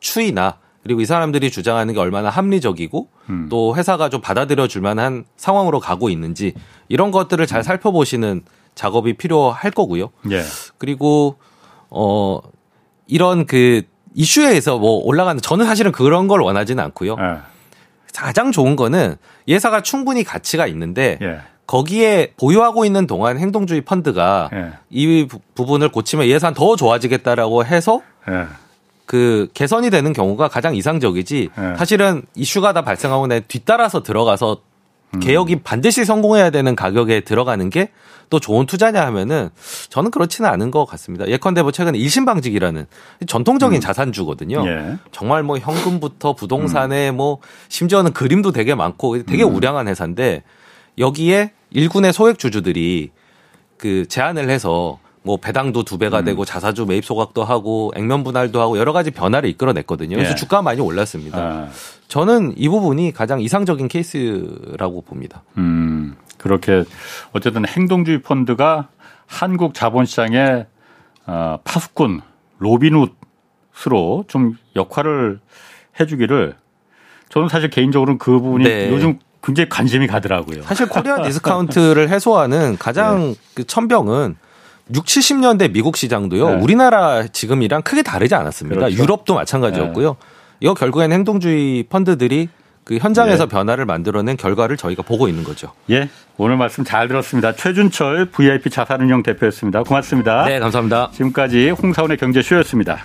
Speaker 2: 추이나 그리고 이 사람들이 주장하는 게 얼마나 합리적이고 음. 또 회사가 좀 받아들여 줄 만한 상황으로 가고 있는지 이런 것들을 잘 음. 살펴보시는 작업이 필요할 거고요. 예. 그리고 어 이런 그 이슈에서 뭐 올라가는 저는 사실은 그런 걸 원하지는 않고요. 예. 가장 좋은 거는 예사가 충분히 가치가 있는데 예. 거기에 보유하고 있는 동안 행동주의 펀드가 예. 이 부분을 고치면 예산 더 좋아지겠다라고 해서 예. 그 개선이 되는 경우가 가장 이상적이지 네. 사실은 이슈가 다 발생하고 내 뒤따라서 들어가서 음. 개혁이 반드시 성공해야 되는 가격에 들어가는 게 또 좋은 투자냐 하면은 저는 그렇지는 않은 것 같습니다. 예컨대 뭐 최근에 일신방직이라는 전통적인 음. 자산주거든요. 예. 정말 뭐 현금부터 부동산에 음. 뭐 심지어는 그림도 되게 많고 되게 음. 우량한 회사인데 여기에 일군의 소액 주주들이 그 제안을 해서 뭐 배당도 두 배가 음. 되고 자사주 매입 소각도 하고 액면 분할도 하고 여러 가지 변화를 이끌어냈거든요. 그래서 예. 주가가 많이 올랐습니다. 아. 저는 이 부분이 가장 이상적인 케이스라고 봅니다.
Speaker 1: 음, 그렇게 어쨌든 행동주의 펀드가 한국 자본시장의 어, 파수꾼 로빈훗으로 좀 역할을 해주기를 저는 사실 개인적으로는 그 부분이 네. 요즘 굉장히 관심이 가더라고요.
Speaker 2: 사실 코리아 디스카운트를 해소하는 가장 네. 그 첨병은 6, 70년대 미국 시장도요. 네. 우리나라 지금이랑 크게 다르지 않았습니다. 그렇죠. 유럽도 마찬가지였고요. 네. 이거 결국에는 행동주의 펀드들이 그 현장에서 네. 변화를 만들어낸 결과를 저희가 보고 있는 거죠.
Speaker 1: 예. 오늘 말씀 잘 들었습니다. 최준철 VIP 자산운용 대표였습니다. 고맙습니다.
Speaker 2: 네, 감사합니다.
Speaker 1: 지금까지 홍사훈의 경제쇼였습니다.